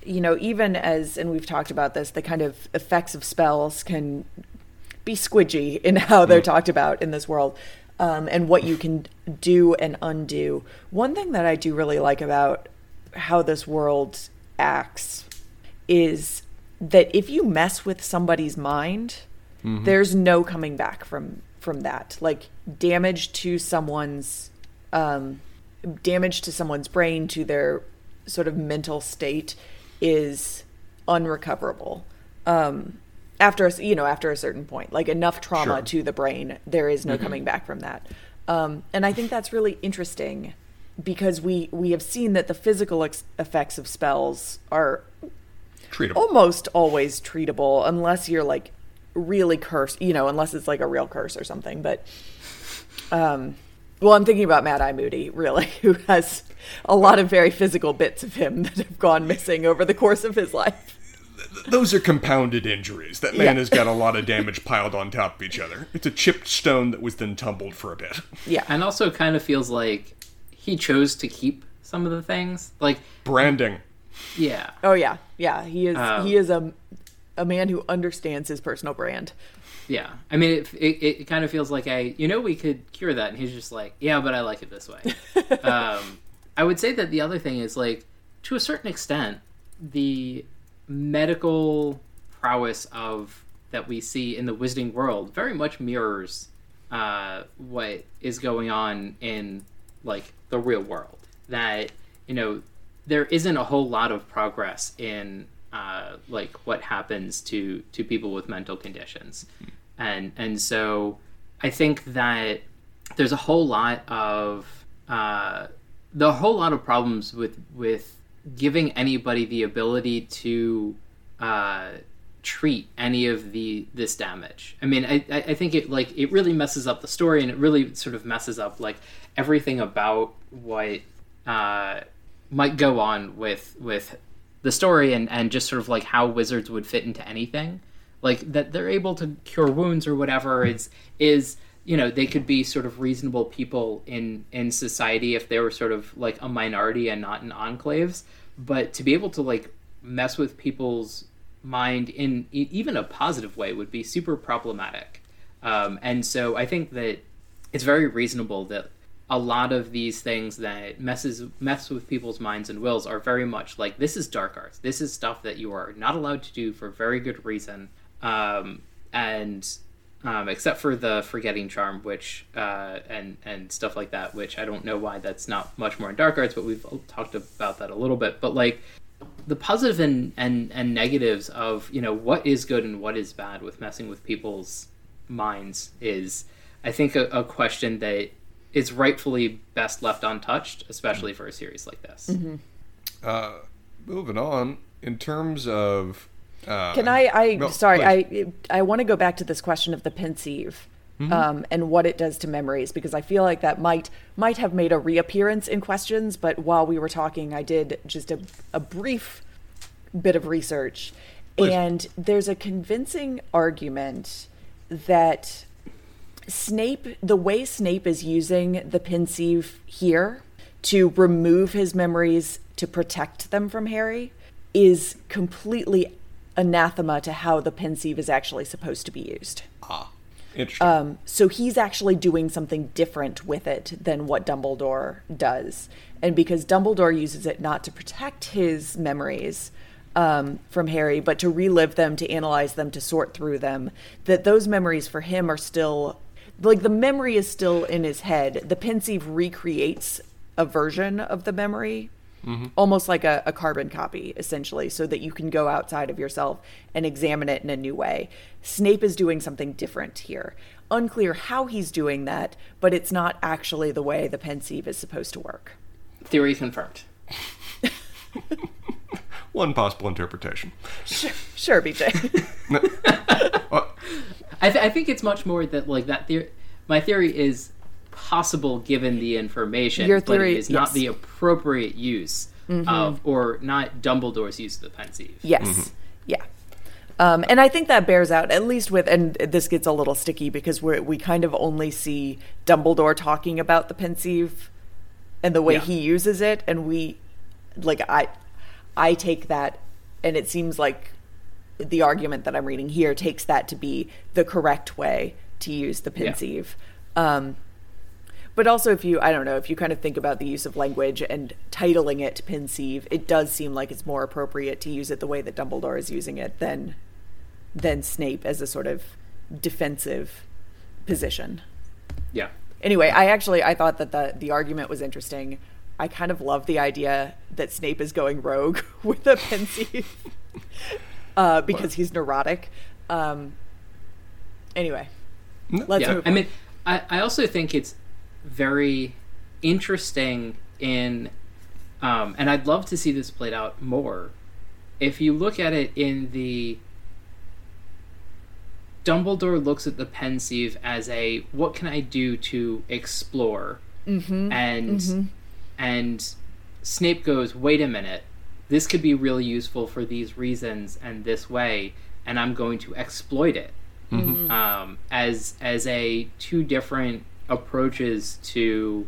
you know, even as, and we've talked about this, the kind of effects of spells can be squidgy in how they're mm. talked about in this world um, and what you can do and undo. One thing that I do really like about how this world acts is that if you mess with somebody's mind, there's no coming back from from that. Like damage to someone's um, damage to someone's brain, to their sort of mental state, is unrecoverable. Um, after a, you know after a certain point, like enough trauma Sure. to the brain, there is no coming back from that. Um, and I think that's really interesting because we we have seen that the physical ex- effects of spells are Treatable. almost always treatable unless you're like really cursed, you know, unless it's like a real curse or something. But, um, well, I'm thinking about Mad Eye Moody, really, *laughs* who has a lot of very physical bits of him that have gone missing over the course of his life. Those are compounded injuries. That man Yeah. has got a lot of damage piled on top of each other. It's a chipped stone that was then tumbled for a bit. *laughs* Yeah. And also kind of feels like he chose to keep some of the things. Like, Branding. yeah. Oh yeah, yeah. He is Um, he is a a man who understands his personal brand. Yeah, I mean, it, it, it kind of feels like a, you know, we could cure that, and he's just like, yeah, but I like it this way. *laughs* um, I would say that the other thing is like, to a certain extent, the medical prowess of that we see in the wizarding world very much mirrors uh, what is going on in like the real world. That you know, there isn't a whole lot of progress in uh, like what happens to to people with mental conditions, and and so I think that there's a whole lot of uh, the whole lot of problems with with giving anybody the ability to uh, treat any of the this damage. I mean, I, I think it like it really messes up the story, and it really sort of messes up like everything about what uh, might go on with with the story and and just sort of like how wizards would fit into anything like that they're able to cure wounds or whatever is is you know they could be sort of reasonable people in in society if they were sort of like a minority and not in enclaves. But to be able to like mess with people's mind in even a positive way would be super problematic. Um, and so i think that it's very reasonable that a lot of these things that messes mess with people's minds and wills are very much like this is dark arts. This is stuff that you are not allowed to do for very good reason, um, and um, except for the forgetting charm, which uh, and and stuff like that, which I don't know why that's not much more in dark arts, but we've talked about that a little bit. But like the positive and and and negatives of you know what is good and what is bad with messing with people's minds is I think a, a question that is rightfully best left untouched, especially for a series like this. Uh, moving on, in terms of. Uh, Can I? I no, sorry. please. I I want to go back to this question of the pensieve. Um, and what it does to memories because I feel like that might might have made a reappearance in questions, but while we were talking, I did just a, a brief bit of research, Please. and there's a convincing argument that Snape, the way Snape is using the pensieve here to remove his memories to protect them from Harry, is completely anathema to how the pensieve is actually supposed to be used. Ah, interesting. Um, so he's actually doing something different with it than what Dumbledore does. And because Dumbledore uses it not to protect his memories um, from Harry, but to relive them, to analyze them, to sort through them, that those memories for him are still like the memory is still in his head. The pensieve recreates a version of the memory Mm-hmm. almost like a, a carbon copy, essentially, so that you can go outside of yourself and examine it in a new way. Snape is doing something different here. Unclear how he's doing that, but it's not actually the way the pensieve is supposed to work. Theory confirmed. *laughs* One possible interpretation. Sure, sure BJ. *laughs* *laughs* Uh, I, th- I think it's much more that like that theory. My theory is possible given the information, Your but theory- it is not yes. the appropriate use of, or not Dumbledore's use of the pensieve. Yes. Yeah. Um, and I think that bears out, at least with, and this gets a little sticky because we we kind of only see Dumbledore talking about the pensieve and the way Yeah. he uses it, and we, like, I, I take that and it seems like the argument that I'm reading here takes that to be the correct way to use the pensieve. Um, but also, if you, I don't know, if you kind of think about the use of language and titling it pensieve, it does seem like it's more appropriate to use it the way that Dumbledore is using it than than Snape as a sort of defensive position. Yeah. Anyway, I actually I thought that the the argument was interesting. I kind of love the idea that Snape is going rogue *laughs* with a pensieve uh, because he's neurotic. Um, anyway, let's yeah. move I mean, I, I also think it's very interesting in, um, and I'd love to see this played out more. If you look at it in the Dumbledore looks at the pensieve as a what can I do to explore, Mm-hmm. and and Snape goes, wait a minute, this could be really useful for these reasons and this way, and I'm going to exploit it. Um, as as a two different approaches to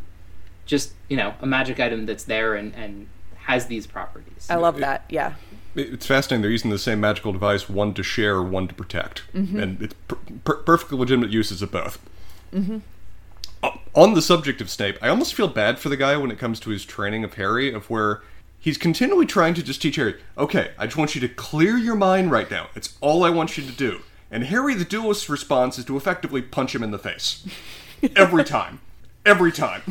just you know a magic item that's there and and has these properties. I love that. Yeah. It's fascinating. They're using the same magical device, one to share, one to protect, and it's per- per- perfectly legitimate uses of both. Uh, On the subject of Snape, I almost feel bad for the guy when it comes to his training of Harry, of where he's continually trying to just teach Harry, okay, I just want you to clear your mind right now. It's all I want you to do. And Harry the duelist's response is to effectively punch him in the face. *laughs* Every time. Every time.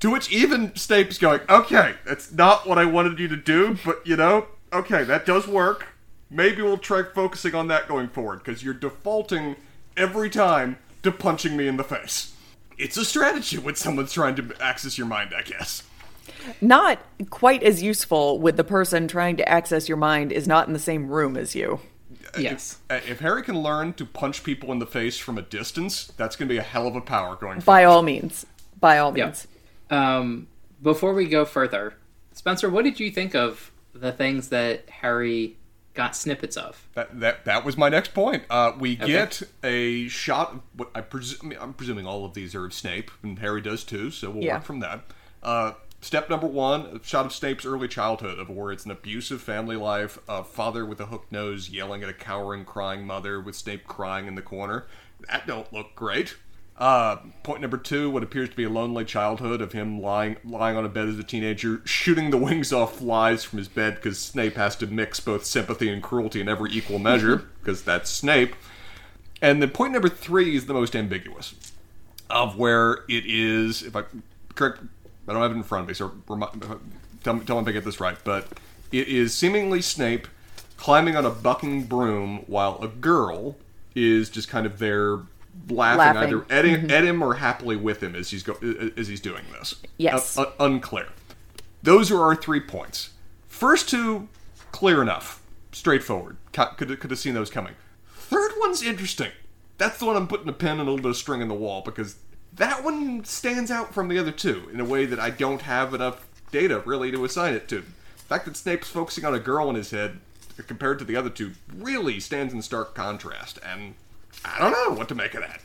To which even Snape's going, okay, that's not what I wanted you to do, but you know, okay, that does work. Maybe we'll try focusing on that going forward, because you're defaulting every time to punching me in the face. It's a strategy when someone's trying to access your mind, I guess. Not quite as useful with the person trying to access your mind is not in the same room as you. Yes. If, if Harry can learn to punch people in the face from a distance, that's going to be a hell of a power going forward. By all means. By all Yeah. means. Um, before we go further, Spencer, what did you think of the things that Harry got snippets of? That, that that was my next point. Uh, we get a shot. Of what I presume. I'm presuming all of these are of Snape, and Harry does too. So we'll Yeah. work from that. Uh, step number one: a shot of Snape's early childhood, of where it's an abusive family life. A father with a hooked nose yelling at a cowering, crying mother, with Snape crying in the corner. That don't look great. Uh, point number two: what appears to be a lonely childhood of him lying lying on a bed as a teenager, shooting the wings off flies from his bed because Snape has to mix both sympathy and cruelty in every equal measure because that's Snape. And then point number three is the most ambiguous, of where it is. If I correct, I don't have it in front of me, so remi- tell me, tell me if I get this right. But it is seemingly Snape climbing on a bucking broom while a girl is just kind of there laughing, Laughing. either at him, at him or happily with him as he's go as he's doing this. Yes. Uh, uh, unclear. Those are our three points. First two, clear enough, straightforward. Could could have seen those coming. Third one's interesting. That's the one I'm putting a pin and a little bit of string in the wall because that one stands out from the other two in a way that I don't have enough data really to assign it to. The fact that Snape's focusing on a girl in his head compared to the other two really stands in stark contrast, and I don't know what to make of that.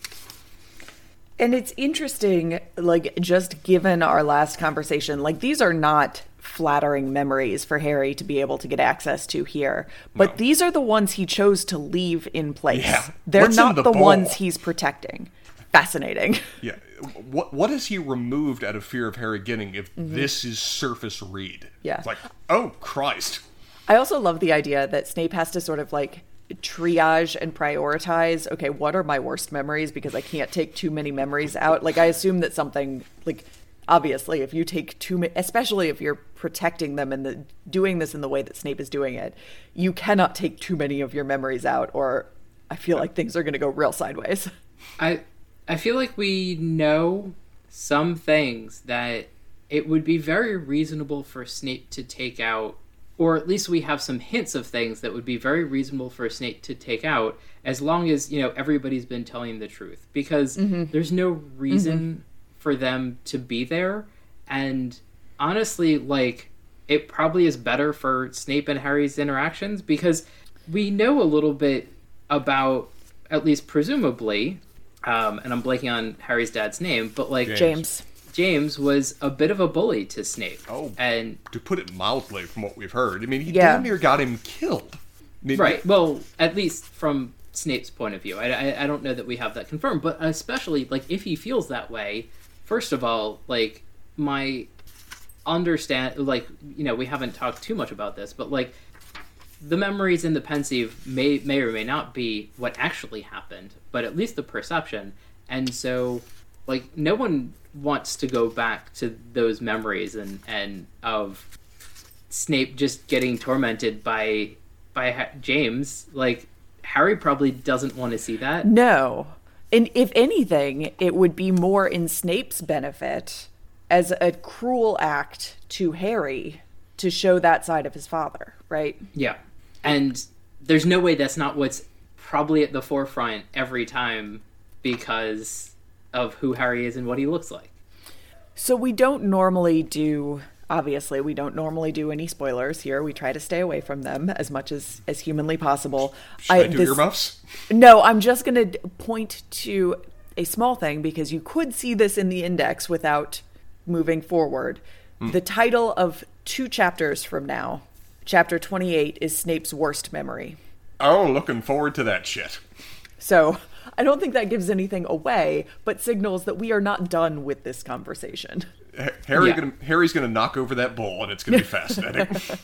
And it's interesting, like, just given our last conversation, like, these are not flattering memories for Harry to be able to get access to here. But No. these are the ones he chose to leave in place. Yeah. They're What's not the the, ones he's protecting. Fascinating. *laughs* Yeah, what what has he removed out of fear of Harry getting if mm-hmm. this is surface read? Yeah. it's like, oh Christ. I also love the idea that Snape has to sort of like triage and prioritize okay what are my worst memories because i can't take too many memories out like i assume that something like obviously if you take too many especially if you're protecting them and the doing this in the way that snape is doing it you cannot take too many of your memories out or i feel like things are going to go real sideways I I feel like we know some things that it would be very reasonable for Snape to take out, or at least we have some hints of things that would be very reasonable for Snape to take out, as long as you know everybody's been telling the truth. Because mm-hmm. there's no reason mm-hmm. for them to be there, and honestly, like it probably is better for Snape and Harry's interactions because we know a little bit about, at least presumably, um, and I'm blanking on Harry's dad's name, but like James. james James was a bit of a bully to Snape. Oh. and To put it mildly, from what we've heard, I mean, he Yeah. damn near got him killed. I mean, right. Well, at least from Snape's point of view, I, I I don't know that we have that confirmed, but especially like if he feels that way, first of all, like my understand like you know we haven't talked too much about this, but like the memories in the pensieve may may or may not be what actually happened, but at least the perception. And so, like, no one wants to go back to those memories and and of Snape just getting tormented by by ha- James. Like, Harry probably doesn't want to see that. No. And if anything, it would be more in Snape's benefit as a cruel act to Harry to show that side of his father, right? Yeah, and there's no way that's not what's probably at the forefront every time because of who Harry is and what he looks like. So we don't normally do obviously we don't normally do any spoilers here. We try to stay away from them as much as as humanly possible. Should I, do this- earmuffs? No, I'm just going to point to a small thing because you could see this in the index without moving forward. Hmm. The title of two chapters from now, chapter 28, is Snape's worst memory. Oh, looking forward to that shit. So I don't think that gives anything away, but signals that we are not done with this conversation. Harry Yeah. gonna, Harry's gonna knock over that bowl, and it's gonna be fascinating. *laughs*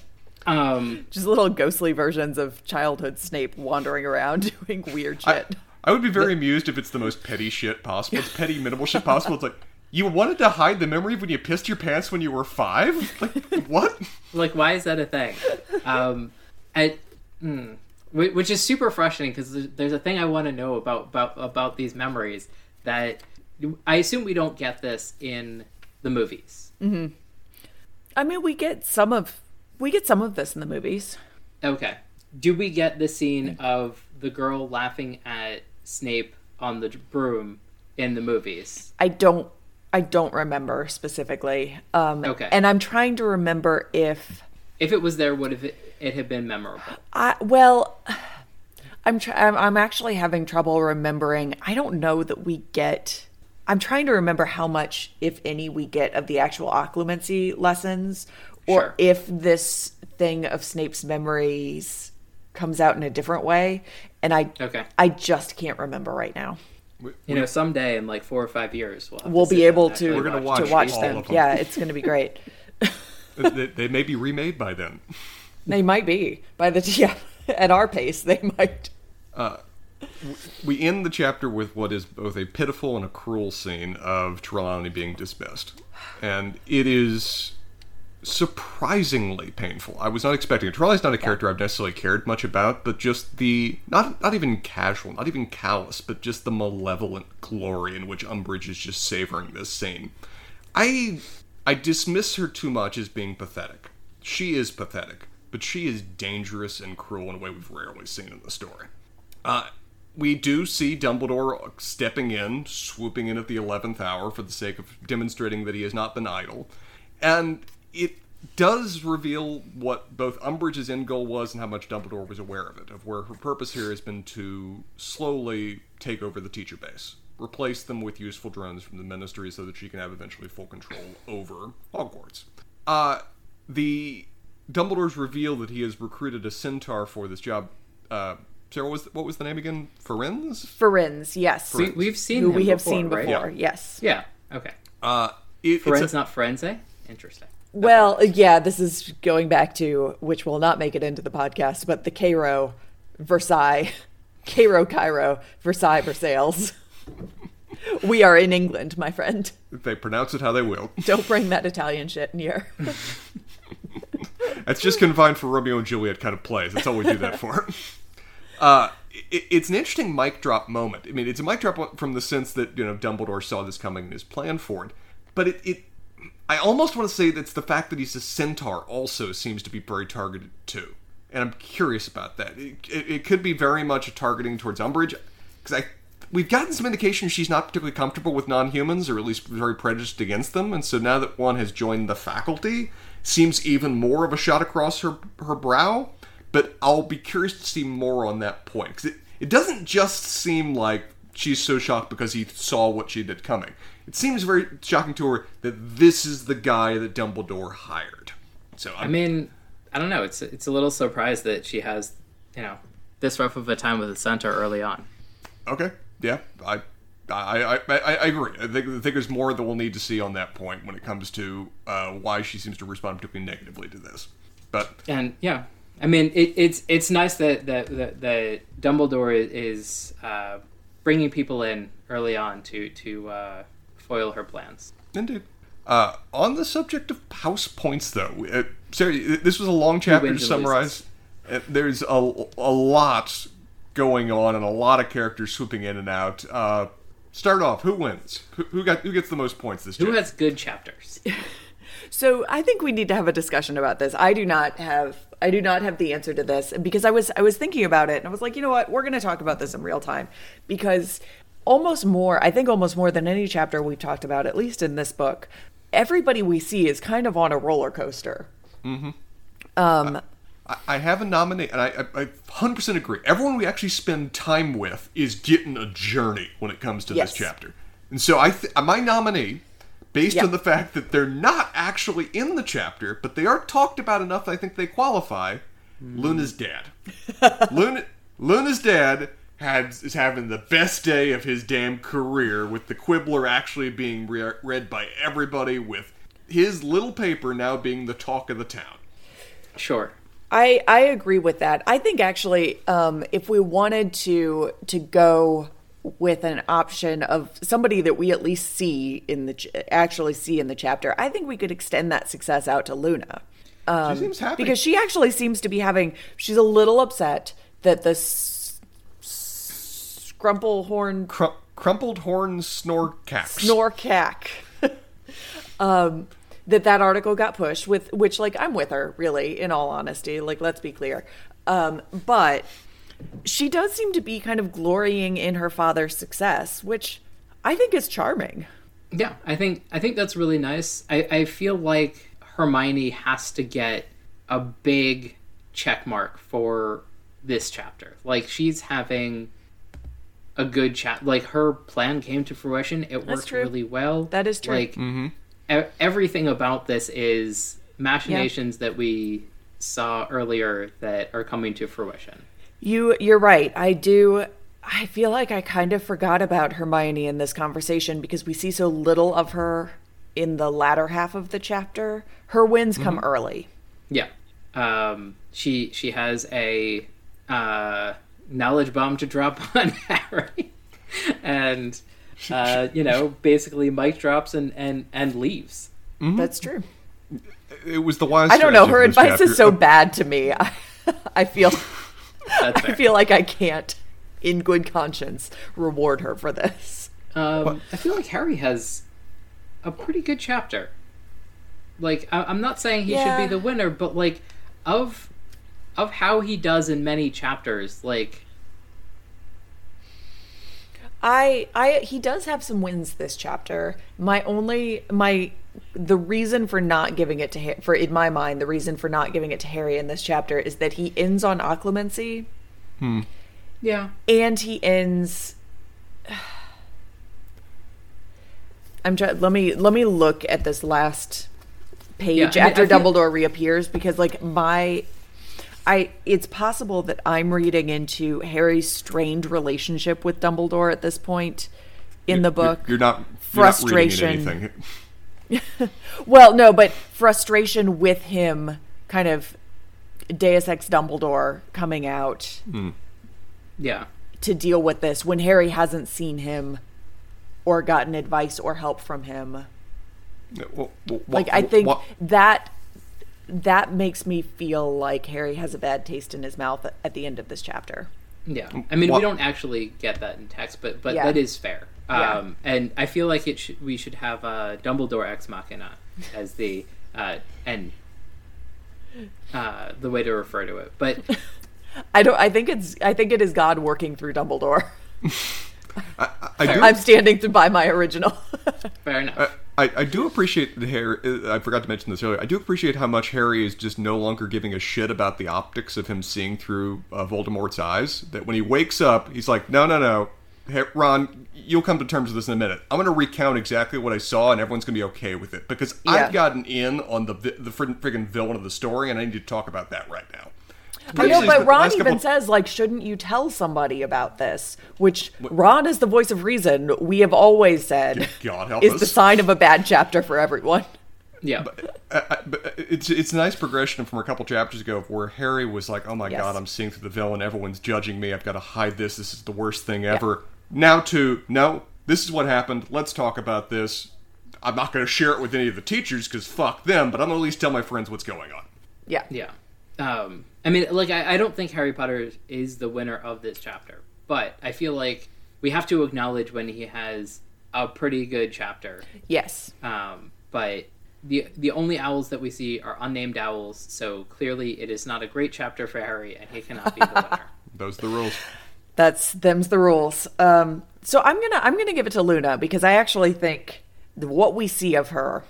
Um, Just little ghostly versions of childhood Snape wandering around *laughs* doing weird shit. I would be very amused if it's the most petty shit possible. It's *laughs* petty, minimal shit possible. It's like you wanted to hide the memory of when you pissed your pants when you were five. Like what? like, why is that a thing? Um, I, mm, whi- which is super frustrating because there's, a thing I want to know about, about about these memories that I assume we don't get this in the movies. I mean, we get some of we get some of this in the movies. Okay. Do we get the scene of the girl laughing at Snape on the broom in the movies? I don't I don't remember specifically. Um Okay. and I'm trying to remember if If it was there, what if it, it have been memorable? I well I'm try- I'm I'm actually having trouble remembering. I don't know that we get I'm trying to remember how much if any we get of the actual occlumency lessons or Sure. if this thing of Snape's memories comes out in a different way and I Okay. I just can't remember right now. You know, someday in like four or five years, we'll, have We'll to be able to We're gonna watch, to watch watch all them. of them. Yeah, it's going to be great. *laughs* they, they may be remade by then. *laughs* They might be by the *laughs* yeah at our pace. They might. Uh, we end the chapter with what is both a pitiful and a cruel scene of Trelawney being dismissed, and it is surprisingly painful. I was not expecting it. Trelawney's not a character I've necessarily cared much about, but just the not not even casual, not even callous, but just the malevolent glory in which Umbridge is just savoring this scene. I I dismiss her too much as being pathetic. She is pathetic, but she is dangerous and cruel in a way we've rarely seen in the story. Uh, we do see Dumbledore stepping in, swooping in at the 11th hour for the sake of demonstrating that he has not been idle. And it does reveal what both Umbridge's end goal was and how much Dumbledore was aware of it, of where her purpose here has been to slowly take over the teacher base, replace them with useful drones from the ministry so that she can have eventually full control over Hogwarts. Uh, the Dumbledore's reveal that he has recruited a centaur for this job. Uh, Sarah, what was what was the name again? Ferenz. Ferenz, yes, We, we've seen who him we have before, seen right? before. Yeah. Yes. Yeah. Okay. Uh, it, Friends, it's a- not Firenze. Interesting. Well, yeah, this is going back to which will not make it into the podcast, but the Cairo, Versailles, *laughs* Cairo, Cairo, Versailles, Versailles. *laughs* we are in England, my friend. they pronounce it how they will. Don't bring that Italian shit in here. *laughs* That's just confined for Romeo and Juliet kind of plays. That's all we do that for. *laughs* Uh, it, it's an interesting mic drop moment. I mean, it's a mic drop from the sense that you know Dumbledore saw this coming and has planned for it. But it, it I almost want to say that's the fact that he's a centaur also seems to be very targeted too. And I'm curious about that. It, it, it could be very much a targeting towards Umbridge because I we've gotten some indication she's not particularly comfortable with non-humans or at least very prejudiced against them. And so now that one has joined the faculty, seems even more of a shot across her her brow. But I'll be curious to see more on that point because it, it doesn't just seem like she's so shocked because he saw what she did coming. It seems very shocking to her that this is the guy that Dumbledore hired. So i'm mean, I don't know. It's it's a little surprised that she has, you know, this rough of a time with the centaur early on. Okay, yeah, I. I, I, I, agree. I think, I think there's more that we'll need to see on that point when it comes to uh, why she seems to respond particularly negatively to this. But and yeah, I mean, it, it's it's nice that that that, that Dumbledore is uh, bringing people in early on to to uh, foil her plans. Indeed. Uh, on the subject of house points, though, uh, sorry, this was a long chapter to summarize. Uh, there's a, a lot going on and a lot of characters swooping in and out. Start off. Who wins? Who, who, got? Who gets the most points this? Time? Who chapter? has good chapters? *laughs* so I think we need to have a discussion about this. I do not have. I do not have the answer to this because I was I was thinking about it and I was like, you know what, we're going to talk about this in real time because almost more, I think almost more than any chapter we've talked about, at least in this book, everybody we see is kind of on a roller coaster. Mm-hmm. Um, I, I have a nominee, and I, I, I 100% agree. Everyone we actually spend time with is getting a journey when it comes to yes. this chapter. And so I, th- my nominee, based yep. on the fact that they're not actually in the chapter, but they are talked about enough, I think they qualify. Mm. Luna's dad. *laughs* Luna, Luna's dad had is having the best day of his damn career with the Quibbler actually being re- read by everybody with his little paper now being the talk of the town. Sure. I I agree with that. I think actually um, if we wanted to to go with an option of somebody that we at least see in the actually see in the chapter, I think we could extend that success out to Luna. Um, she seems happy because she actually seems to be having. She's a little upset that the crumple horn Cr- crumpled horn snorkack snorkack *laughs* um that that article got pushed with which like i'm with her really in all honesty like let's be clear um but she does seem to be kind of glorying in her father's success which i think is charming yeah i think i think that's really nice i i feel like hermione has to get a big check mark for this chapter like she's having a good chat. Like her plan came to fruition. It worked really well. That is true. Like mm-hmm. Everything about this is machinations that we saw earlier that are coming to fruition. You you're right. I do I feel like I kind of forgot about Hermione in this conversation because we see so little of her in the latter half of the chapter. Her wins come mm-hmm. early. Yeah. Um, she she has a uh, knowledge bomb to drop *laughs* on Harry, and uh, you know, basically Mike drops and and and leaves. Mm-hmm. That's true. It was the wise. I don't know. Her advice chapter. is so bad to me. *laughs* I, I feel. I feel like I can't, in good conscience, reward her for this. Um, I feel like Harry has a pretty good chapter. Like, I- am not saying he yeah. should be the winner, but like, of of how he does in many chapters like I I he does have some wins this chapter. My only my the reason for not giving it to for in my mind the reason for not giving it to Harry in this chapter is that he ends on occlumency. Hmm. Yeah. And he ends *sighs* I'm trying let me let me look at this last page yeah, after I mean, I feel, Dumbledore reappears because like my I it's possible that I'm reading into Harry's strained relationship with Dumbledore at this point in the book. You're, you're not frustration. You're *laughs* not well, no, but frustration with him, kind of Deus Ex Dumbledore coming out. Hmm. Yeah. To deal with this when Harry hasn't seen him or gotten advice or help from him. Well, well, like I think that that makes me feel like Harry has a bad taste in his mouth at the end of this chapter. Yeah, I mean, well, we don't actually get that in text, but but yeah. that is fair. Yeah. Um, and I feel like it should, we should have uh, Dumbledore ex machina as the uh, and uh, the way to refer to it. But *laughs* I don't. I think it's. I think it is God working through Dumbledore. *laughs* I, I am standing by my original. *laughs* Fair enough. I, I do appreciate the Harry. Uh, I forgot to mention this earlier. I do appreciate how much Harry is just no longer giving a shit about the optics of him seeing through uh, Voldemort's eyes. That when he wakes up, he's like, "No, no, no, Hey, Ron, you'll come to terms with this in a minute. I'm going to recount exactly what I saw, and everyone's going to be okay with it because Yeah. I've gotten in on the the frig- friggin' villain of the story, and I need to talk about that right now. I know, but Ron even couple- says, like, shouldn't you tell somebody about this? Which Ron is the voice of reason. We have always said God help is us. the sign of a bad chapter for everyone. Yeah. I, I, but uh, uh, uh, it's it's a nice progression from a couple chapters ago where Harry was like, "Oh my Yes. god, I'm seeing through the villain. Everyone's judging me. I've got to hide this. This is the worst thing ever." Now to no, this is what happened. Let's talk about this. I'm not going to share it with any of the teachers because fuck them. But I'm going to at least tell my friends what's going on. Yeah. Yeah. Um, I mean, like, I, I don't think Harry Potter is the winner of this chapter, but I feel like we have to acknowledge when he has a pretty good chapter. Yes. Um, but the the only owls that we see are unnamed owls, so clearly it is not a great chapter for Harry, and he cannot be the *laughs* winner. Those are the rules. That's them's the rules. Um, so I'm gonna I'm gonna give it to Luna because I actually think what we see of her,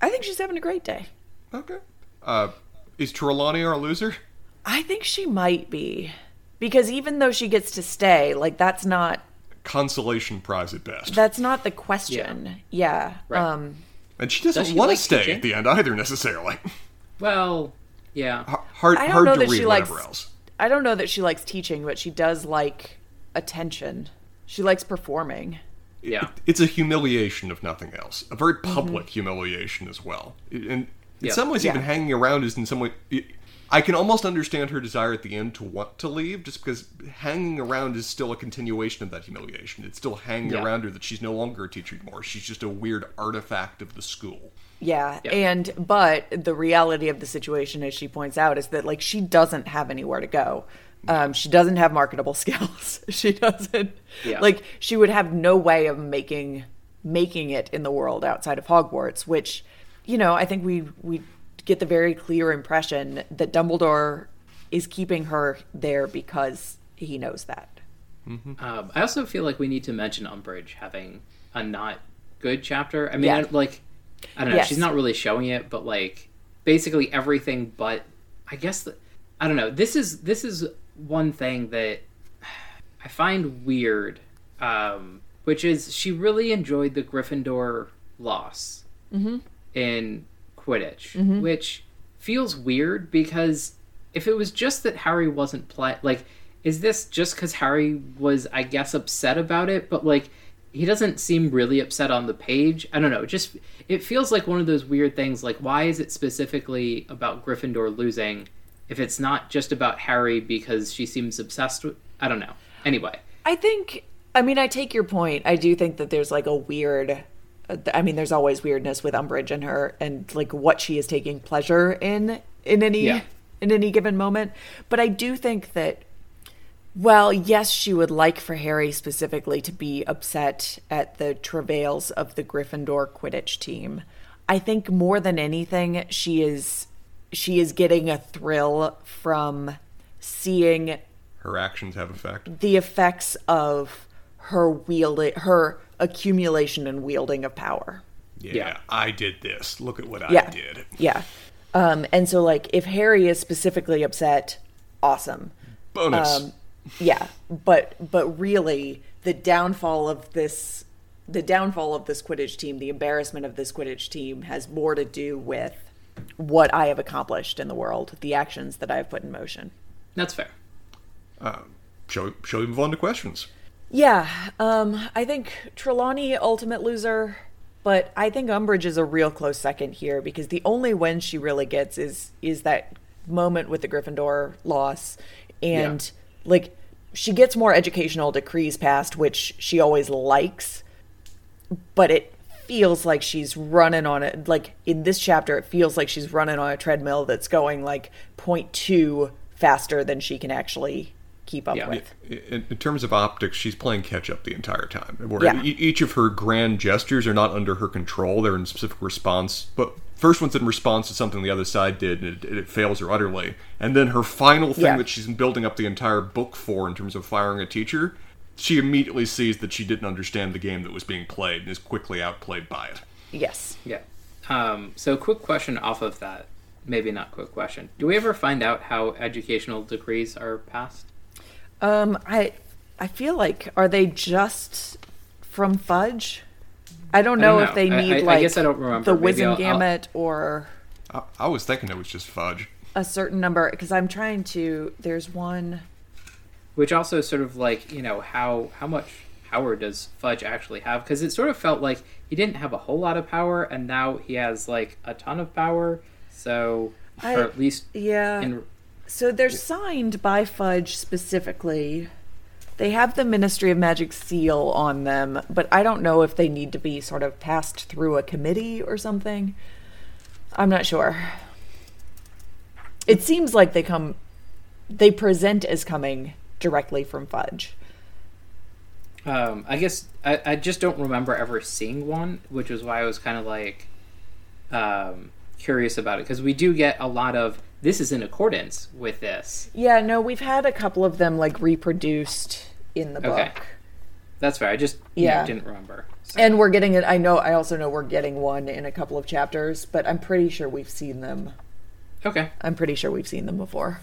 I think she's having a great day. Okay. Uh, is Trelawney our loser? I think she might be because even though she gets to stay, like that's not Consolation prize at best. that's not the question. Yeah. Right. Um, and she doesn't Does she want like to stay teaching? at the end either necessarily. Well, yeah, H- hard I don't hard know to that read she likes. whatever else. I don't know that she likes teaching, but she does like attention. She likes performing. yeah, It's a humiliation, if nothing else. A Mm-hmm. very public humiliation as well. And in Yeah. some ways, even hanging around is in some way. I can almost understand her desire at the end to want to leave, just because hanging around is still a continuation of that humiliation. It's still hanging Yeah. around her that she's no longer a teacher anymore. She's just a weird artifact of the school. Yeah, Yeah. and but the reality of the situation, as she points out, is that like she doesn't have anywhere to go. Um, she doesn't have marketable *laughs* skills. she doesn't Yeah. like she would have no way of making making it in the world outside of Hogwarts. Which, you know, I think we we get the very clear impression that Dumbledore is keeping her there because he knows that. Um, I also feel like we need to mention Umbridge having a not good chapter. I mean, Yeah. I- like, I don't know, Yes. she's not really showing it, but like, basically everything but, I guess, the, I don't know. This is this is one thing that I find weird, um, which is she really enjoyed the Gryffindor loss mm-hmm. in Quidditch, mm-hmm. which feels weird because if it was just that Harry wasn't play like is this just cuz Harry was I guess upset about it but like he doesn't seem really upset on the page. I don't know, it just it feels like one of those weird things like why is it specifically about Gryffindor losing if it's not just about Harry because she seems obsessed with I don't know. Anyway, I think, I mean, I take your point. I do think that there's like a weird, I mean, there's always weirdness with Umbridge and her and like what she is taking pleasure in in any Yeah. in any given moment. But I do think that, well, yes, she would like for Harry specifically to be upset at the travails of the Gryffindor Quidditch team. I think more than anything, she is she is getting a thrill from seeing Her actions have effect. the effects of her wielding her accumulation and wielding of power. Yeah, Yeah. I did this. Look at what I did. Yeah. Um, and so like if Harry is specifically upset, awesome. Bonus. Um, yeah, but but really the downfall of this the downfall of this Quidditch team, the embarrassment of this Quidditch team has more to do with what I have accomplished in the world, the actions that I have put in motion. that's fair. Um, shall, we, shall we move on to questions? Yeah, um, I think Trelawney ultimate loser, but I think Umbridge is a real close second here because the only win she really gets is is that moment with the Gryffindor loss, and like she gets more educational decrees passed, which she always likes, but it feels like she's running on it. Like in this chapter, it feels like she's running on a treadmill that's going like 0.2 faster than she can actually keep up Yeah. with. in, in terms of optics, she's playing catch up the entire time. Where Yeah. e- each of her grand gestures are not under her control; they're in specific response. But first one's in response to something the other side did, and it, it fails her utterly. And then her final thing Yeah. that she's been building up the entire book for, in terms of firing a teacher, she immediately sees that she didn't understand the game that was being played and is quickly outplayed by it. Yes. Yeah. Um, so, quick question off of that. Maybe not quick question. Do we ever find out how educational decrees are passed? Um, I I feel like are they just from Fudge? I don't know, don't if they need I- I like guess I don't remember. the Maybe I'll- I'll- or I, I was thinking it was just fudge. a certain number because I'm trying to. There's one. which also sort of like you know how how much power does Fudge actually have? Because it sort of felt like he didn't have a whole lot of power, and now he has like a ton of power. So, I- or at least Yeah. in So they're signed by Fudge specifically. They have the Ministry of Magic seal on them, but I don't know if they need to be sort of passed through a committee or something. I'm not sure. It seems like they come they present as coming directly from Fudge. Um, I guess I, I just don't remember ever seeing one, which was why I was kind of like um, curious about it because we do get a lot of this is in accordance with this. Yeah, no, we've had a couple of them like reproduced in the book. Okay. That's fair. I just Yeah. know, didn't remember. So- And we're getting it. I know. I also know we're getting one in a couple of chapters, but I'm pretty sure we've seen them. okay, I'm pretty sure we've seen them before.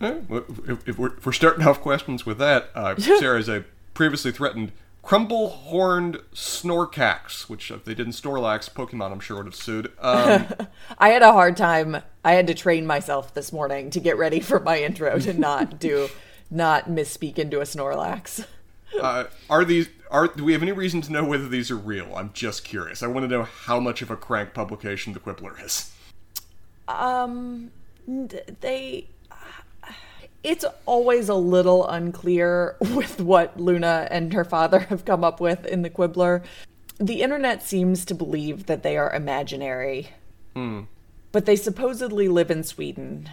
Well, If, if, we're, if we're starting off questions with that, uh, *laughs* Sarah, as I previously threatened, crumple horned Snorkacks, which if they didn't Snorlax, Pokemon I'm sure would have sued. Um, *laughs* I had a hard time. I had to train myself this morning to get ready for my intro to *laughs* not do, not misspeak into a Snorlax. uh, are these are do we have any reason to know whether these are real? I'm just curious. I want to know how much of a crank publication the Quibbler is. Um, they. It's always a little unclear with what Luna and her father *laughs* have come up with in the Quibbler. The internet seems to believe that they are imaginary, but they supposedly live in Sweden.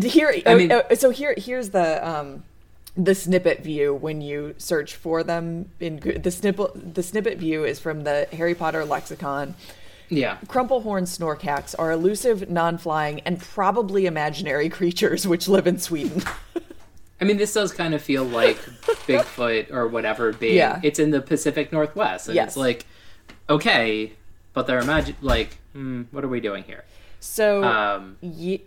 Here, I mean- oh, oh, so here, here's the um, the snippet view when you search for them in the snippet. The snippet view is from the Harry Potter lexicon. yeah, Crumplehorn snorkacks are elusive, non-flying, and probably imaginary *laughs* creatures which live in Sweden. I mean, this does kind of feel like Bigfoot or whatever being. Yeah. It's in the Pacific Northwest, and Yes. it's like, okay, but they're imagine like, hmm, what are we doing here? So, Um, ye-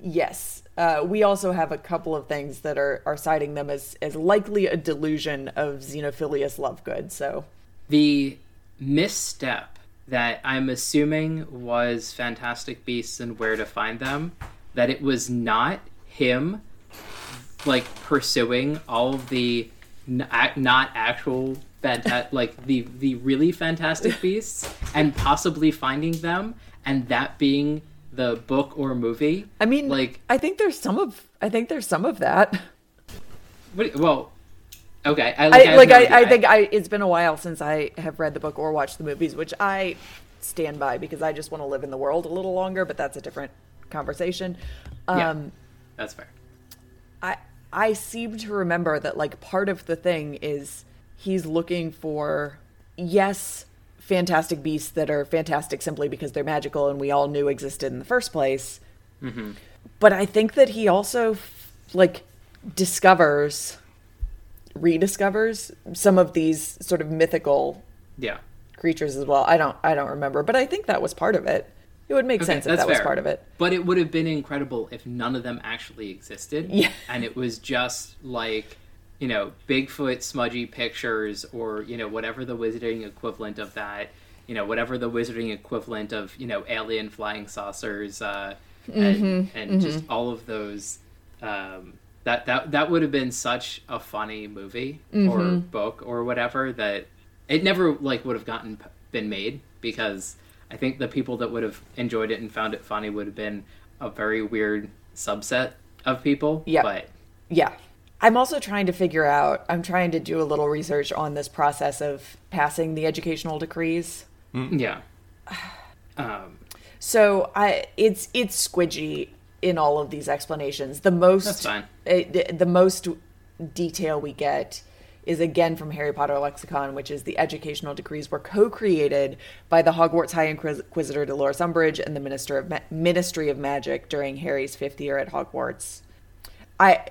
yes, uh, we also have a couple of things that are are citing them as as likely a delusion of Xenophilius Lovegood. So, the misstep that I'm assuming was Fantastic Beasts and Where to Find Them, that it was not him, like pursuing all of the n- not actual fanta- like the the really fantastic *laughs* beasts and possibly finding them and that being the book or movie. I mean, like I think there's some of I think there's some of that. what, well, okay, I I like, like no I. I think I it's been a while since I have read the book or watched the movies, which I stand by because I just want to live in the world a little longer, but that's a different conversation. Yeah. Um that's fair. I I seem to remember that like part of the thing is he's looking for yes, fantastic beasts that are fantastic simply because they're magical and we all knew existed in the first place. Mm-hmm. But I think that he also like discovers rediscovers some of these sort of mythical Yeah. creatures as well. I don't I don't remember, but I think that was part of it. It would make Okay, sense if that was part of it. But it would have been incredible if none of them actually existed. Yeah. And it was just like, you know, Bigfoot smudgy pictures or, you know, whatever the wizarding equivalent of that, you know, whatever the wizarding equivalent of, you know, alien flying saucers, uh, and, Mm-hmm, just all of those. Um, that, that that would have been such a funny movie or Mm-hmm. book or whatever that it never like would have gotten been made because I think the people that would have enjoyed it and found it funny would have been a very weird subset of people. Yeah. But Yeah. I'm also trying to figure out, I'm trying to do a little research on this process of passing the educational decrees. yeah. *sighs* Um, So I it's it's squidgy in all of these explanations. The most That's fine. eh, the, the most detail we get is again from Harry Potter lexicon, which is the educational decrees were co-created by the Hogwarts High Inquisitor Dolores Umbridge and the Minister of Ma- Ministry of Magic during Harry's fifth year at Hogwarts. I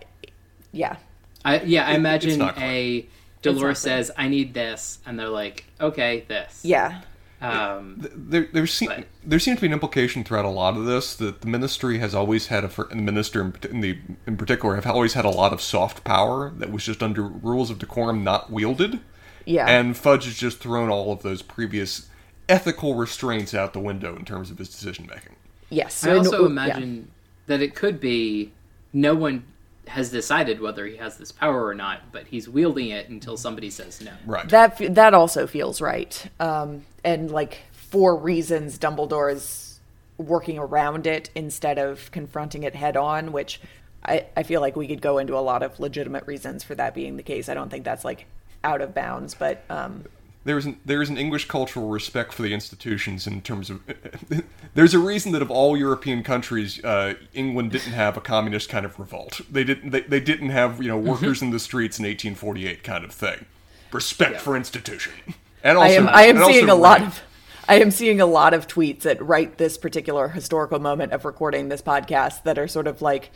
yeah. I yeah, I imagine not a Dolores says, "I need this," and they're like, "Okay, this." Yeah. Um, there, there, seem, But- there seems to be an implication throughout a lot of this that the ministry has always had a, and the minister in, in the in particular have always had a lot of soft power that was just under rules of decorum not wielded. Yeah. And Fudge has just thrown all of those previous ethical restraints out the window in terms of his decision making. yes. I and- also yeah. imagine that it could be no one has decided whether he has this power or not, but he's wielding it until somebody says no. Right. That that also feels right. Um, and like for reasons, Dumbledore is working around it instead of confronting it head on, which I, I feel like we could go into a lot of legitimate reasons for that being the case. I don't think that's like out of bounds, but um, there is an, there is an English cultural respect for the institutions in terms of. *laughs* there's a reason that of all European countries, uh, England didn't have a communist kind of revolt. They didn't. They, they didn't have you know workers in the streets in 1848 kind of thing. Respect for institution. *laughs* And also, I am I am seeing a lot of I am seeing a lot of tweets at right this particular historical moment of recording this podcast that are sort of like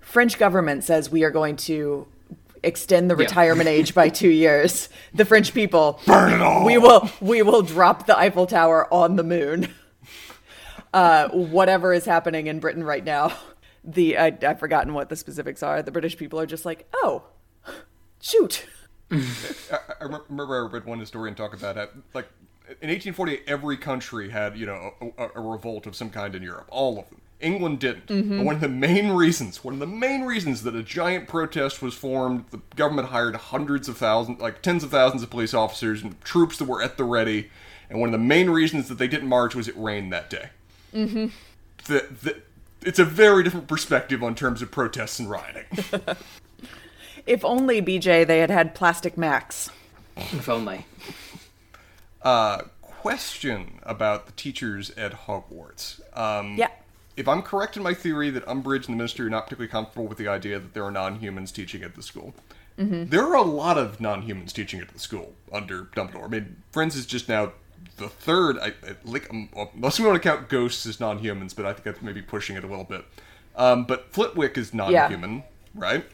French government says we are going to extend the Yeah. retirement age by *laughs* 2 years. The French people Burn it all. we will we will drop the Eiffel Tower on the moon. *laughs* Uh, whatever is happening in Britain right now, the I, I've forgotten what the specifics are. The British people are just like, oh, shoot. *laughs* I, I remember I read one historian talk about it. Like in 1848, every country had you know a, a, a revolt of some kind in Europe. All of them. England didn't. But one of the main reasons, one of the main reasons that a giant protest was formed, the government hired hundreds of thousands, like tens of thousands of police officers and troops that were at the ready. And one of the main reasons that they didn't march was it rained that day. Mm-hmm. The, the, it's a very different perspective on terms of protests and rioting. *laughs* If only BJ they had had plastic Max. If only. uh, question about the teachers at Hogwarts. Um, Yeah. If I'm correct in my theory that Umbridge and the Ministry are not particularly comfortable with the idea that there are non-humans teaching at the school, there are a lot of non-humans teaching at the school under Dumbledore. I mean, Firenze is just now the third. I, I like unless we want to count ghosts as non-humans, but I think that's maybe pushing it a little bit. Um, but Flitwick is non-human, right?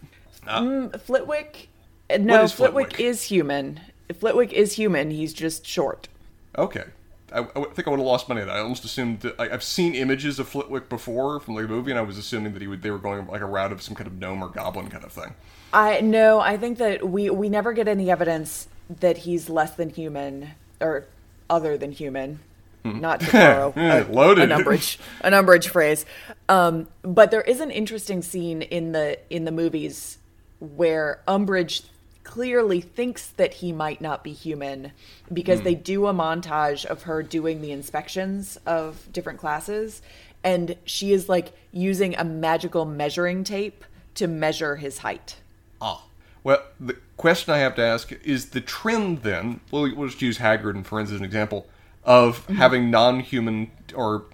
Flitwick? uh, No, is Flitwick? Flitwick? is human. Flitwick is human. He's just short. Okay. I, I think I would have lost money on that. I almost assumed that I, I've seen images of Flitwick before from like the movie, and I was assuming that he would they were going like a route of some kind of gnome or goblin kind of thing. I no, I think that we we never get any evidence that he's less than human or other than human. Not to *laughs* borrow a, Loaded. an umbrage an umbrage phrase, um, but there is an interesting scene in the in the movies where Umbridge clearly thinks that he might not be human because they do a montage of her doing the inspections of different classes, and she is like using a magical measuring tape to measure his height. Ah. Well, the question I have to ask is the trend then, we'll, we'll just use Hagrid and Firenze as an example, of having non human or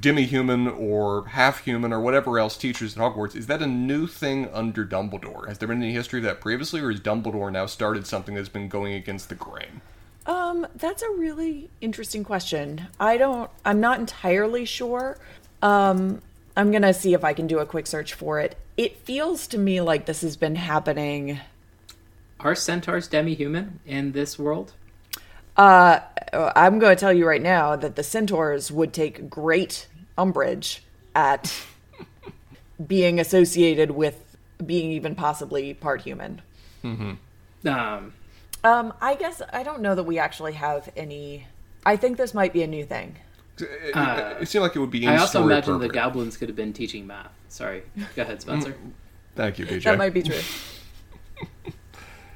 demi human or half human or whatever else teachers at Hogwarts, is that a new thing under Dumbledore? Has there been any history of that previously, or has Dumbledore now started something that's been going against the grain? Um, that's a really interesting question. I don't I'm not entirely sure. Um I'm going to see if I can do a quick search for it. It feels to me like this has been happening Are centaurs demi-human in this world? uh I'm going to tell you right now that the centaurs would take great umbrage at being associated with being even possibly part human. Um, Um I guess I don't know that we actually have any I think this might be a new thing. It, it seemed like it would be. I also in-story imagine the appropriate. goblins could have been teaching math. Sorry. Go ahead, Spencer. Thank you, BJ. That might be true.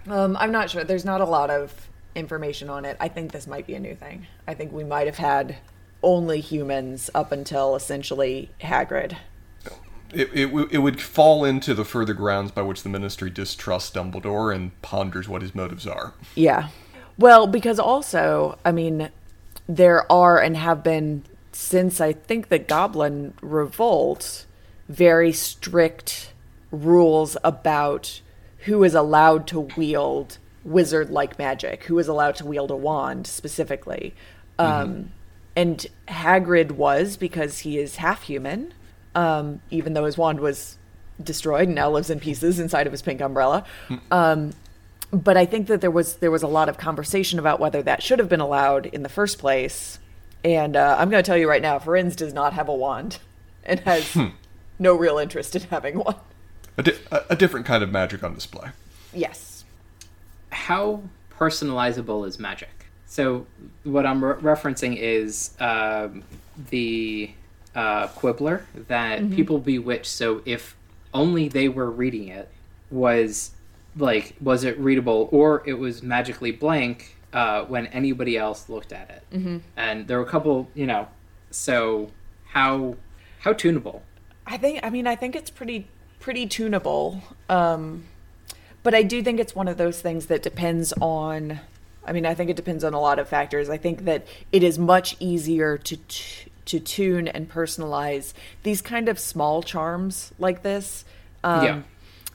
um, I'm not sure. There's not a lot of information on it. I think this might be a new thing. I think we might have had only humans up until essentially Hagrid. It, it, it would fall into the further grounds by which the Ministry distrusts Dumbledore and ponders what his motives are. Yeah. Well, because also, I mean, there are and have been since I think the Goblin Revolt very strict rules about who is allowed to wield wizard like magic, who is allowed to wield a wand specifically. Um, and Hagrid was because he is half human, um, even though his wand was destroyed and now lives in pieces inside of his pink umbrella. Um, but I think that there was there was a lot of conversation about whether that should have been allowed in the first place. And uh, I'm going to tell you right now, Firenze does not have a wand and has no real interest in having one. A, di- a, a different kind of magic on display. Yes. how personalizable is magic? So what I'm re- referencing is um, the uh, Quibbler that people bewitch. So if only they were reading it, was like was it readable or it was magically blank uh, when anybody else looked at it? Mm-hmm. And there were a couple, you know. So how how tunable? I think I mean I think it's pretty pretty tunable. Um but I do think it's one of those things that depends on I mean I think it depends on a lot of factors. I think that it is much easier to t- to tune and personalize these kind of small charms like this. Um Yeah.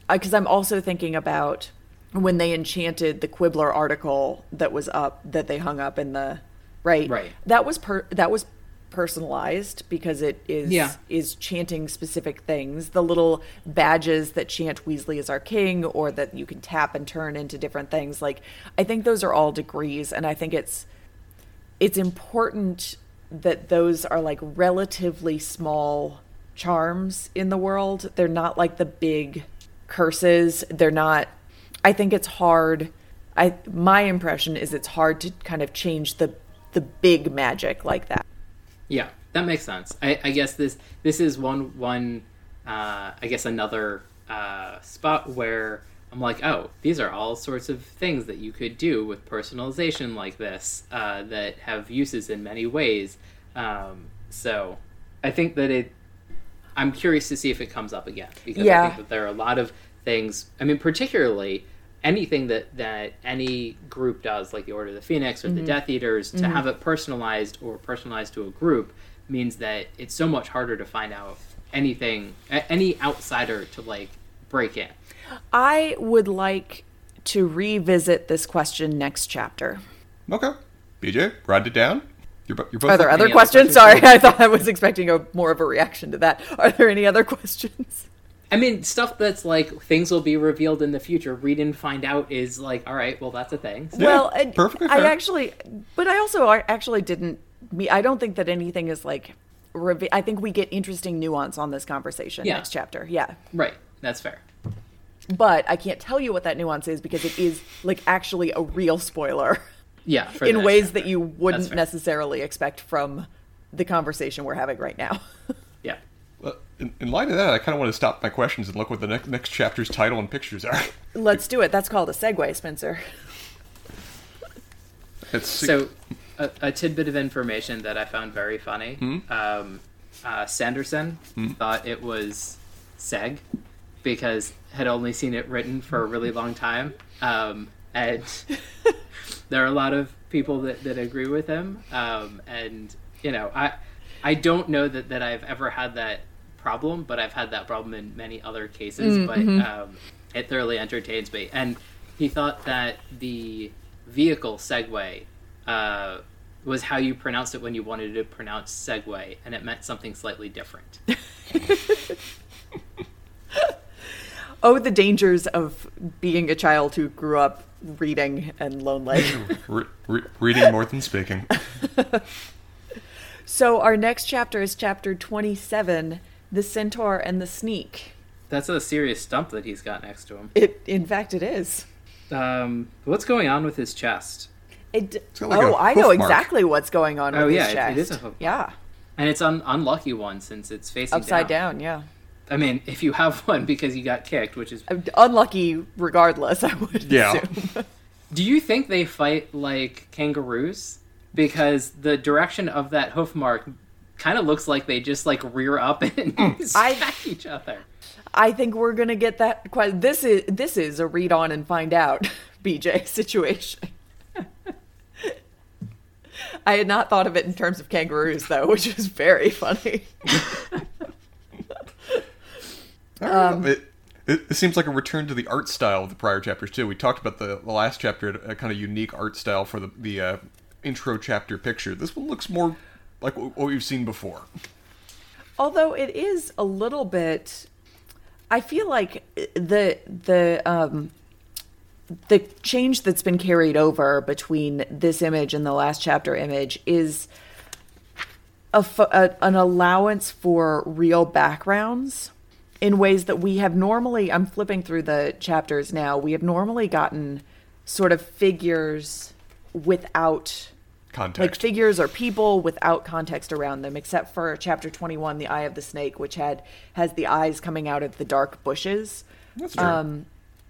because I'm also thinking about when they enchanted the Quibbler article that was up that they hung up in the right Right. that was per that was personalized because it is Yeah. is chanting specific things the little badges that chant Weasley is our king or that you can tap and turn into different things like I think those are all degrees and I think it's it's important that those are like relatively small charms in the world. They're not like the big curses. They're not I think it's hard I my impression is it's hard to kind of change the the big magic like that. Yeah, that makes sense. I, I guess this this is one one uh, I guess another uh, spot where I'm like, oh, these are all sorts of things that you could do with personalization like this uh, that have uses in many ways. Um, so I think that it. I'm curious to see if it comes up again because I think that there are a lot of things. I mean, particularly anything that that any group does, like the Order of the Phoenix or the mm-hmm. Death Eaters, to mm-hmm. have it personalized or personalized to a group means that it's so much harder to find out anything, any outsider to like break in. I would like to revisit this question next chapter. Okay. BJ, write it down. You're, you're both Are there other other questions? questions? Sorry, *laughs* I thought I was expecting a more of a reaction to that. Are there any other *laughs* questions? I mean, stuff that's like things will be revealed in the future. Read and find out is like, all right, well, that's a thing. Yeah, well, and perfectly I fair. actually, but I also I actually didn't. Me, I don't think that anything is like. Reve- I think we get interesting nuance on this conversation Yeah. next chapter. Yeah, Right, that's fair. but I can't tell you what that nuance is because it is like actually a real spoiler *laughs* Yeah, for in ways chapter. that you wouldn't necessarily expect from the conversation we're having right now. *laughs* Yeah. Well, in, in light of that, I kind of want to stop my questions and look what the next next chapter's title and pictures are. *laughs* Let's do it. That's called a segue, Spencer. It's So, a, a tidbit of information that I found very funny. Um, uh, Sanderson thought it was Seg because had only seen it written for a really long time, um, and *laughs* there are a lot of people that, that agree with him. Um, and you know, I I don't know that that I've ever had that problem, but I've had that problem in many other cases. But um, it thoroughly entertains me. And he thought that the vehicle Segway uh, was how you pronounced it when you wanted to pronounce Segway, and it meant something slightly different. *laughs* Oh, the dangers of being a child who grew up reading and lonely. *laughs* re- re- reading more than speaking. *laughs* so, our next chapter is chapter 27 The Centaur and the Sneak. That's a serious stump that he's got next to him. It, in fact, it is. Um, what's going on with his chest? It, like oh, I know mark. exactly what's going on Oh, with yeah, his it- chest. it is a hoof mark. Yeah, And it's an unlucky one since it's facing upside down. Yeah, I mean, if you have *laughs* one because you got kicked, which is. unlucky regardless. *laughs* I would Yeah. assume. *laughs* Do you think they fight like kangaroos? Because the direction of that hoof mark kind of looks like they just like rear up *laughs* and I- smack each other. I think we're gonna get that. Quite, this is this is a read on and find out, *laughs* BJ situation. *laughs* I had not thought of it in terms of kangaroos though, which is very funny. I. It, it, it seems like a return to the art style of the prior chapters too. We talked about the, the last chapter, a kind of unique art style for the the uh, intro chapter picture. This one looks more like what we've seen before. Although it is a little bit, I feel like the the um the change that's been carried over between this image and the last chapter image is a, a, an allowance for real backgrounds in ways that we have normally I'm flipping through the chapters now we have normally gotten sort of figures without Context. like figures or people without context around them except for chapter 21 the eye of the snake which had has the eyes coming out of the dark bushes That's true. um,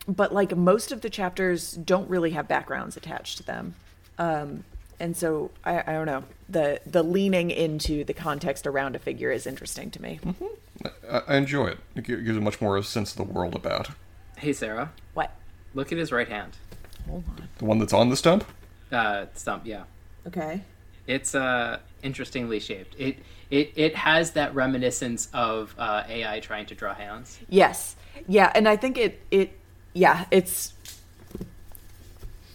but like most of the chapters don't really have backgrounds attached to them um, and so I, I don't know the the leaning into the context around a figure is interesting to me I, I enjoy it. It gives a much more sense of the world about. Hey, Sarah, what look at his right hand. hold on The one that's on the stump? Uh, stump, yeah. Okay It's uh interestingly shaped. It it it has that reminiscence of uh, AI trying to draw hands. yes yeah and i think it it yeah it's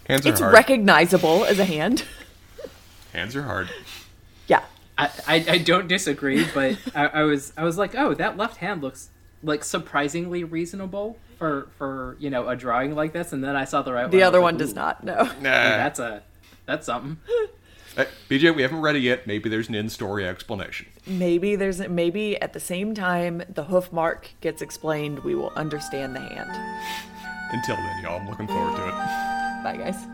Hands are it's hard. recognizable as a hand Hands are hard. yeah I, I, I don't disagree, but I, I was I was like, oh, that left hand looks like surprisingly reasonable for for you know a drawing like this, and then I saw the right the one. I other was one like, does not no Nah. hey, that's a that's something. Uh, BJ, we haven't read it yet. Maybe there's an in-story explanation. Maybe there's maybe at the same time the hoof mark gets explained, we will understand the hand. Until then, y'all, I'm looking forward to it. Bye, guys.